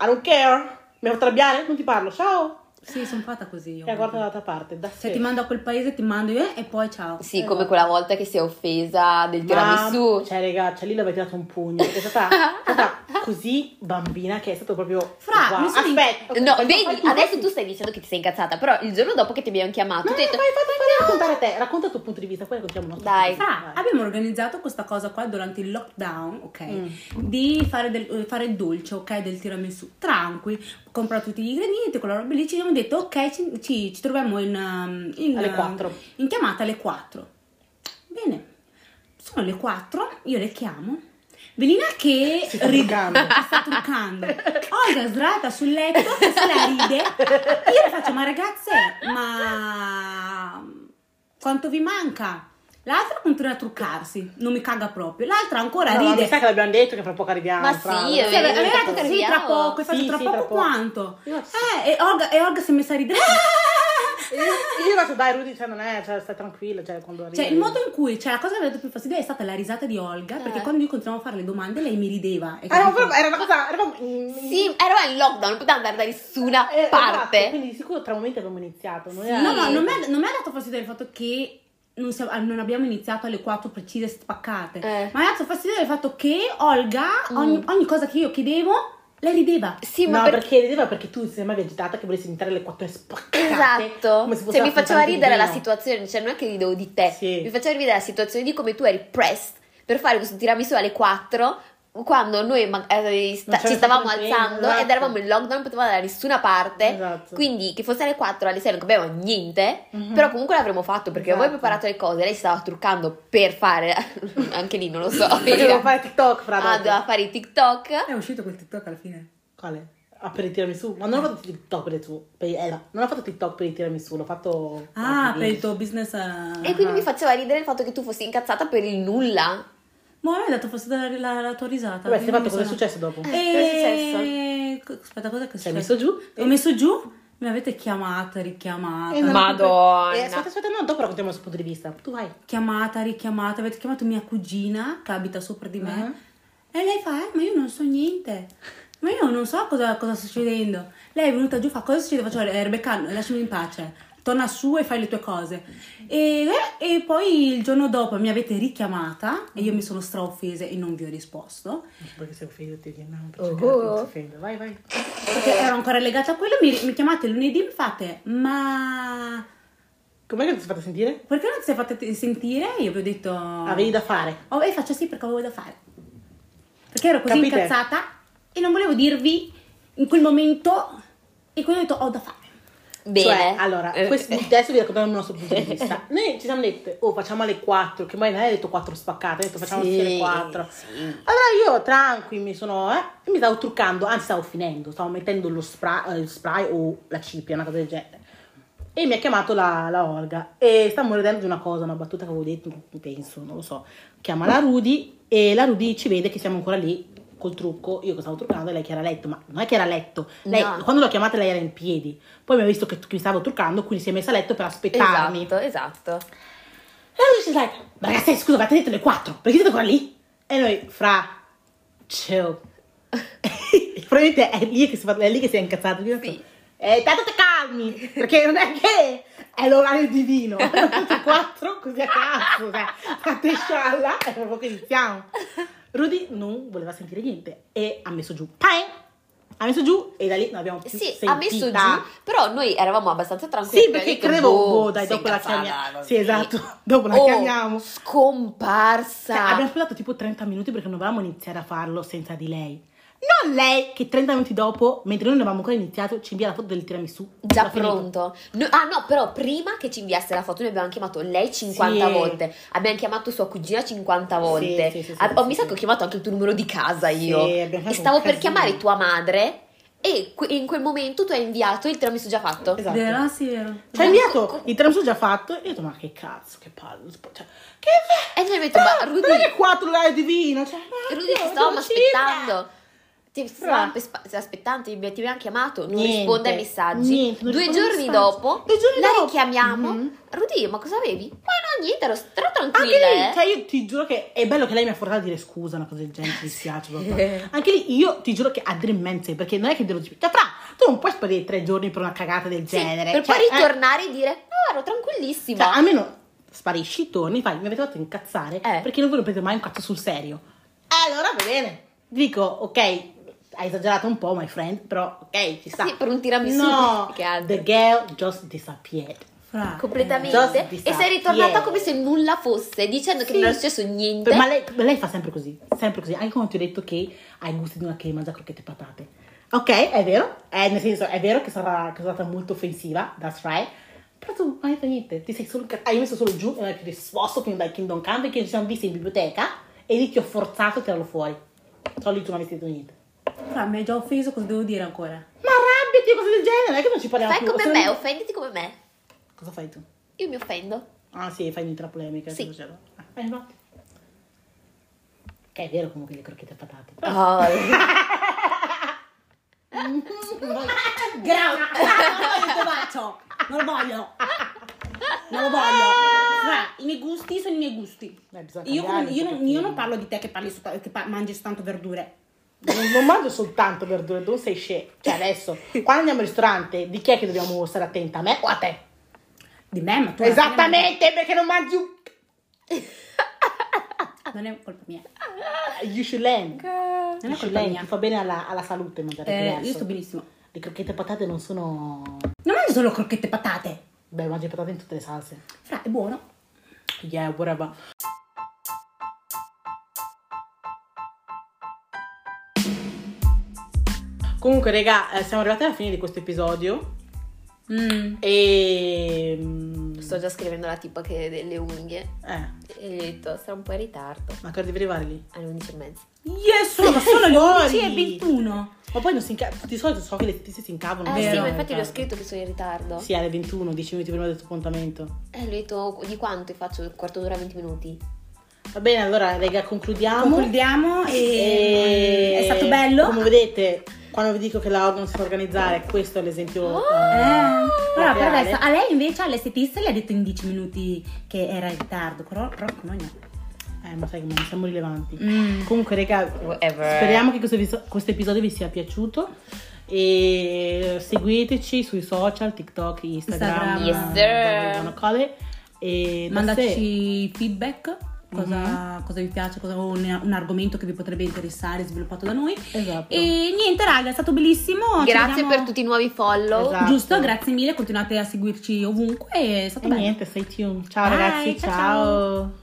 I don't care. Mi fatto arrabbiare? Non ti parlo, ciao. Sì, sono fatta così io. E guarda dall'altra parte, da Se ti mando a quel paese ti mando io e poi ciao. Sì, come quella volta che si è offesa del tiramisù. Cioè, raga, cioè lì l'aveva tirato un pugno. È stata, è stata così bambina che è stato proprio. Fra, Wow. mi sono- Aspetta, No, fai- vedi, tu, adesso tu stai dicendo che ti sei incazzata, però il giorno dopo che ti abbiamo chiamato, No, tu hai detto, fai, fai, fai raccontare te, racconta il tuo punto di vista, poi raccontiamo il nostro. Dai. Fra, vista. abbiamo organizzato questa cosa qua durante il lockdown, ok? Mm. Di fare, del, eh, fare il dolce, ok? Del tiramisù. Tranqui, comprato tutti gli ingredienti, quella roba lì. Ci abbiamo detto, ok, ci, ci, ci troviamo in, um, in, Alle um, 4. in chiamata alle 4. Bene, sono le 4, io le chiamo. Velina che Si sta ride- sta truccando. Olga sdraiata sul letto se la ride. Io le faccio, ma ragazze, ma quanto vi manca? L'altra continua a truccarsi, non mi caga proprio. L'altra ancora No, ma mi ride. sa che l'abbiamo detto che fra poco arriviamo. Ma fra- sì, Sì, detto detto che sì, tra poco, infatti Sì, tra sì, poco tra poco. quanto? Io. Eh, e Olga, e Olga si è messa a ridere. Io, io faccio, dai, Rudy, cioè, non è, cioè, stai tranquilla, cioè, quando arrivi. Cioè, il modo in cui, cioè, la cosa che mi ha dato più fastidio è stata la risata di Olga, perché Eh. quando io continuavo a fare le domande, lei mi rideva. e Eravamo capito? proprio- era una cosa, eravamo in- sì, eravamo in lockdown, non potevamo andare da nessuna eh, parte. esatto, quindi di sicuro tra momenti abbiamo iniziato. Era- No, no, non mi ha, non mi ha dato fastidio il fatto che non, siamo- non abbiamo iniziato alle 4 precise spaccate, Eh. ma mi ha dato fastidio il fatto che Olga, ogni, Mm. ogni cosa che io chiedevo, lei rideva. Sì, ma no, per- perché rideva perché tu sei mai agitata che volessi iniziare alle 4 e spaccate. Esatto, come se fosse cioè mi faceva ridere la situazione, cioè non è che ridevo di te, Sì. mi faceva ridere la situazione di come tu eri pressed per fare questo tiramisù alle 4 quando noi eh, sta- ci stavamo alzando esatto. ed eravamo in lockdown, non potevamo andare da nessuna parte, Esatto. quindi che fosse alle 4 alle 6 non capivamo niente, Mhm. però comunque l'avremmo fatto perché avevo Esatto. preparato le cose, lei si stava truccando per fare, anche lì non lo so, Perché devo fare TikTok, fra ah, dopo. doveva fare i TikTok, È uscito quel TikTok alla fine. Quale? Ah, per il tiramisù? Ma non ho fatto TikTok per il tuo. Per, eh, no, non ho fatto TikTok per il tiramisù, l'ho fatto. Ah, per il tuo business. eh. e quindi mi faceva ridere il fatto che tu fossi incazzata per il nulla. Ma mi ha dato fastidio la, la- la tua risata. Vabbè, stai quindi fatto cosa è successo dopo? sono- Eh, E... Aspetta, cosa che è successo? messo giù? Ho messo giù, mi avete chiamata, richiamata. Eh, non- Madonna. Eh, aspetta, aspetta, no, dopo raccontiamo il suo punto di vista. Tu vai. chiamata, richiamata, avete chiamato mia cugina che abita sopra di me. Mhm. E lei fa, eh, ma io non so niente. Ma io non so cosa, cosa sta succedendo. Lei è venuta giù, fa cosa succede? Faccio, eh, Rebecca, lasciami in pace. Torna su e fai le tue cose. E, eh, e poi il giorno dopo mi avete richiamata e io mi sono straoffese e non vi ho risposto. Perché sei offeso ti dico, no, Oh. perché oh. Vai, vai. Perché ero ancora legata a quello. Mi, mi chiamate lunedì e mi fate, ma Com'è che ti sei fatta sentire? perché non ti sei fatta sentire? Io vi ho detto. Avevi da fare. Oh, e faccio sì perché avevo da fare. Perché ero così Capite? incazzata e non volevo dirvi in quel momento. E quindi ho detto ho da fare. Bene. Cioè, allora, Eh, questo- adesso vi raccontiamo il nostro punto di vista. Noi ci siamo dette, oh, facciamo alle 4, che poi non hai detto 4 spaccate, hai detto facciamo Sì, alle 4. sì. Allora io tranqui mi sono, eh, mi stavo truccando, anzi stavo finendo, stavo mettendo lo spray, eh, spray o la cipria, una cosa del genere. E mi ha chiamato la, la Olga e stavamo ridendo di una cosa, una battuta che avevo detto, penso, non lo so. Chiama la Rudy e la Rudy ci vede che siamo ancora lì col trucco, io che stavo truccando e lei che era a letto, ma non è che era a letto, lei, No. quando l'ho chiamata lei era in piedi, poi mi ha visto che, che mi stavo truccando, quindi si è messa a letto per aspettarmi. Esatto, esatto. E allora she's like, ma ragazzi, scusa, avete detto le 4, perché siete ancora lì? E noi, fra, chill. Probabilmente è lì che si, è lì che si è incazzato. Detto, Sì. Eh, tanto te calmi, perché non è che è l'orario divino. Tutte e quattro, così a cazzo, cioè, fate scialla e proprio che iniziamo. Rudy non voleva sentire niente e ha messo giù. Pang! Ha messo giù e da lì non abbiamo più Sì, sentita. ha messo giù, però noi eravamo abbastanza tranquilli. Sì, perché credevo, boh, dai, si è dopo la chiamiamo. Sì, esatto, dopo la Oh, chiamiamo. Scomparsa. Cioè, abbiamo aspettato tipo 30 minuti perché non volevamo iniziare a farlo senza di lei. Non lei che 30 minuti dopo, mentre noi non avevamo ancora iniziato, ci invia la foto del tiramisù. Già pronto. No- ah no, però prima che ci inviasse la foto noi abbiamo chiamato lei 50 Sì. volte, abbiamo chiamato sua cugina 50 volte. sì, sì, sì, Ah, sì, oh, mi sì, sa sì. che ho chiamato anche il tuo numero di casa Sì, io. abbiamo e stavo per casino. chiamare tua madre e in quel momento tu hai inviato il tiramisù già fatto. Esatto. Vero? Ah, sì, vero. Ci ha inviato il tiramisù già fatto e io ho detto ma che cazzo, che palle. Cioè, che E noi abbiamo detto, ma Rudy, Non è che qua tu l'hai divino. Cioè, ma Rudy ti va? aspettando. Ti stavamo aspe- aspettando, ti abbiamo chiamato, non Niente, risponde ai messaggi. niente, Due giorni dopo Due giorni la dopo. richiamiamo. Mhm. Rudy, ma cosa avevi? Ma no, niente, ero, Anche tranquilla. lì, eh. cioè io ti giuro che è bello che lei mi ha forzato a dire scusa, una cosa del genere, mi dispiace. Anche lì io ti giuro che a immense, perché non è che devo dire, cioè fra, tu non puoi sparire tre giorni per una cagata del Sì, genere. per cioè, poi eh, ritornare e dire, no, ero tranquillissima. Cioè, almeno sparisci, torni, fai, mi avete fatto incazzare Eh. perché non ve lo prendete mai un cazzo sul serio. Allora va bene. Dico, ok, hai esagerato un po', my friend, però ok, ci sta. Sì, per un tiramisù, No, che altro. the girl just disappeared. Fra, completamente. Just E disappeared. sei ritornata come se nulla fosse, dicendo che Sì. non era successo niente. Ma lei, lei fa sempre così, sempre così. Anche quando ti ho detto che hai i gusti di una che mangia crocchette e patate. Ok, è vero, è, nel senso, è vero che sarà, che è stata molto offensiva, that's right. Però tu non hai detto niente, ti sei solo, hai messo solo giù e non hai più risposto fino dal Kingdom Come perché ci siamo visti in biblioteca e lì ti ho forzato a tirarlo fuori. Solo lì tu non avessi detto niente. Fra, mi hai già offeso, cosa devo dire ancora? Ma arrabbiati o cose del genere, non è che non ci parliamo Fai più. come me, offenditi come me. Cosa fai tu? Io mi offendo. Ah sì, fai un'intra polemica. Sì. cosa c'è? Ah, eh, infatti. Che è vero comunque le crocchette e patate. Oh, Grazie, non non lo voglio. Non lo voglio. Fra, i miei gusti sono i miei gusti. Eh, bisogna Io, io non, io non parlo di te che, parli che mangi soltanto verdure. Non, non mangio soltanto verdure, non sei scemo. Cioè adesso, quando andiamo al ristorante, di chi è che dobbiamo stare attenta? A me o a te? Di me, ma tu Esattamente, perché non mangi un... Non è colpa mia. You should learn. Non You è colpa mia. Ti fa bene alla, alla salute mangiare Eh, diverso. io sto benissimo. Le crocchette e patate non sono... Non mangio solo crocchette e patate. Beh, mangi patate in tutte le salse. Fra, è buono. Yeah, whatever. Comunque, raga, eh, siamo arrivati alla fine di questo episodio. Mm. E... mm, sto già scrivendo la tipa che delle unghie. Eh, E gli ho detto, sarà un po' in ritardo. ma che ora devi arrivare lì? Alle 11 e mezza. Yes, ma sono le Fuori. 11 e 21. Ma poi non si inca- di solito so che le stesse si incavano. Eh sì, sono ma in infatti gli ho scritto che sono in ritardo. Sì, alle 21, 10 minuti prima del tuo appuntamento. E gli ho detto, di quanto? E faccio un quarto d'ora, 20 minuti. Va bene, allora, raga, concludiamo. Concludiamo e... E- È stato bello. Come vedete, quando vi dico che la non si sa organizzare, questo è l'esempio. Eh, eh, però per adesso a lei invece all'estetista le ha detto in 10 minuti che era in ritardo, però, però noi no. Eh, ma sai che non siamo rilevanti. Mm. Comunque, raga, Whatever. speriamo che questo, episo- questo episodio vi sia piaciuto. E seguiteci sui social, TikTok, Instagram. Instagram. Yes. E. Mandateci feedback, cosa, Mhm. cosa vi piace, cosa, un, un argomento che vi potrebbe interessare sviluppato da noi. Esatto. E niente, raga, è stato bellissimo. Grazie vediamo- per tutti i nuovi follow. Esatto. Giusto, grazie mille, continuate a seguirci ovunque. È stato E bello. niente, stay tuned. Ciao Bye, ragazzi, ciao, ciao.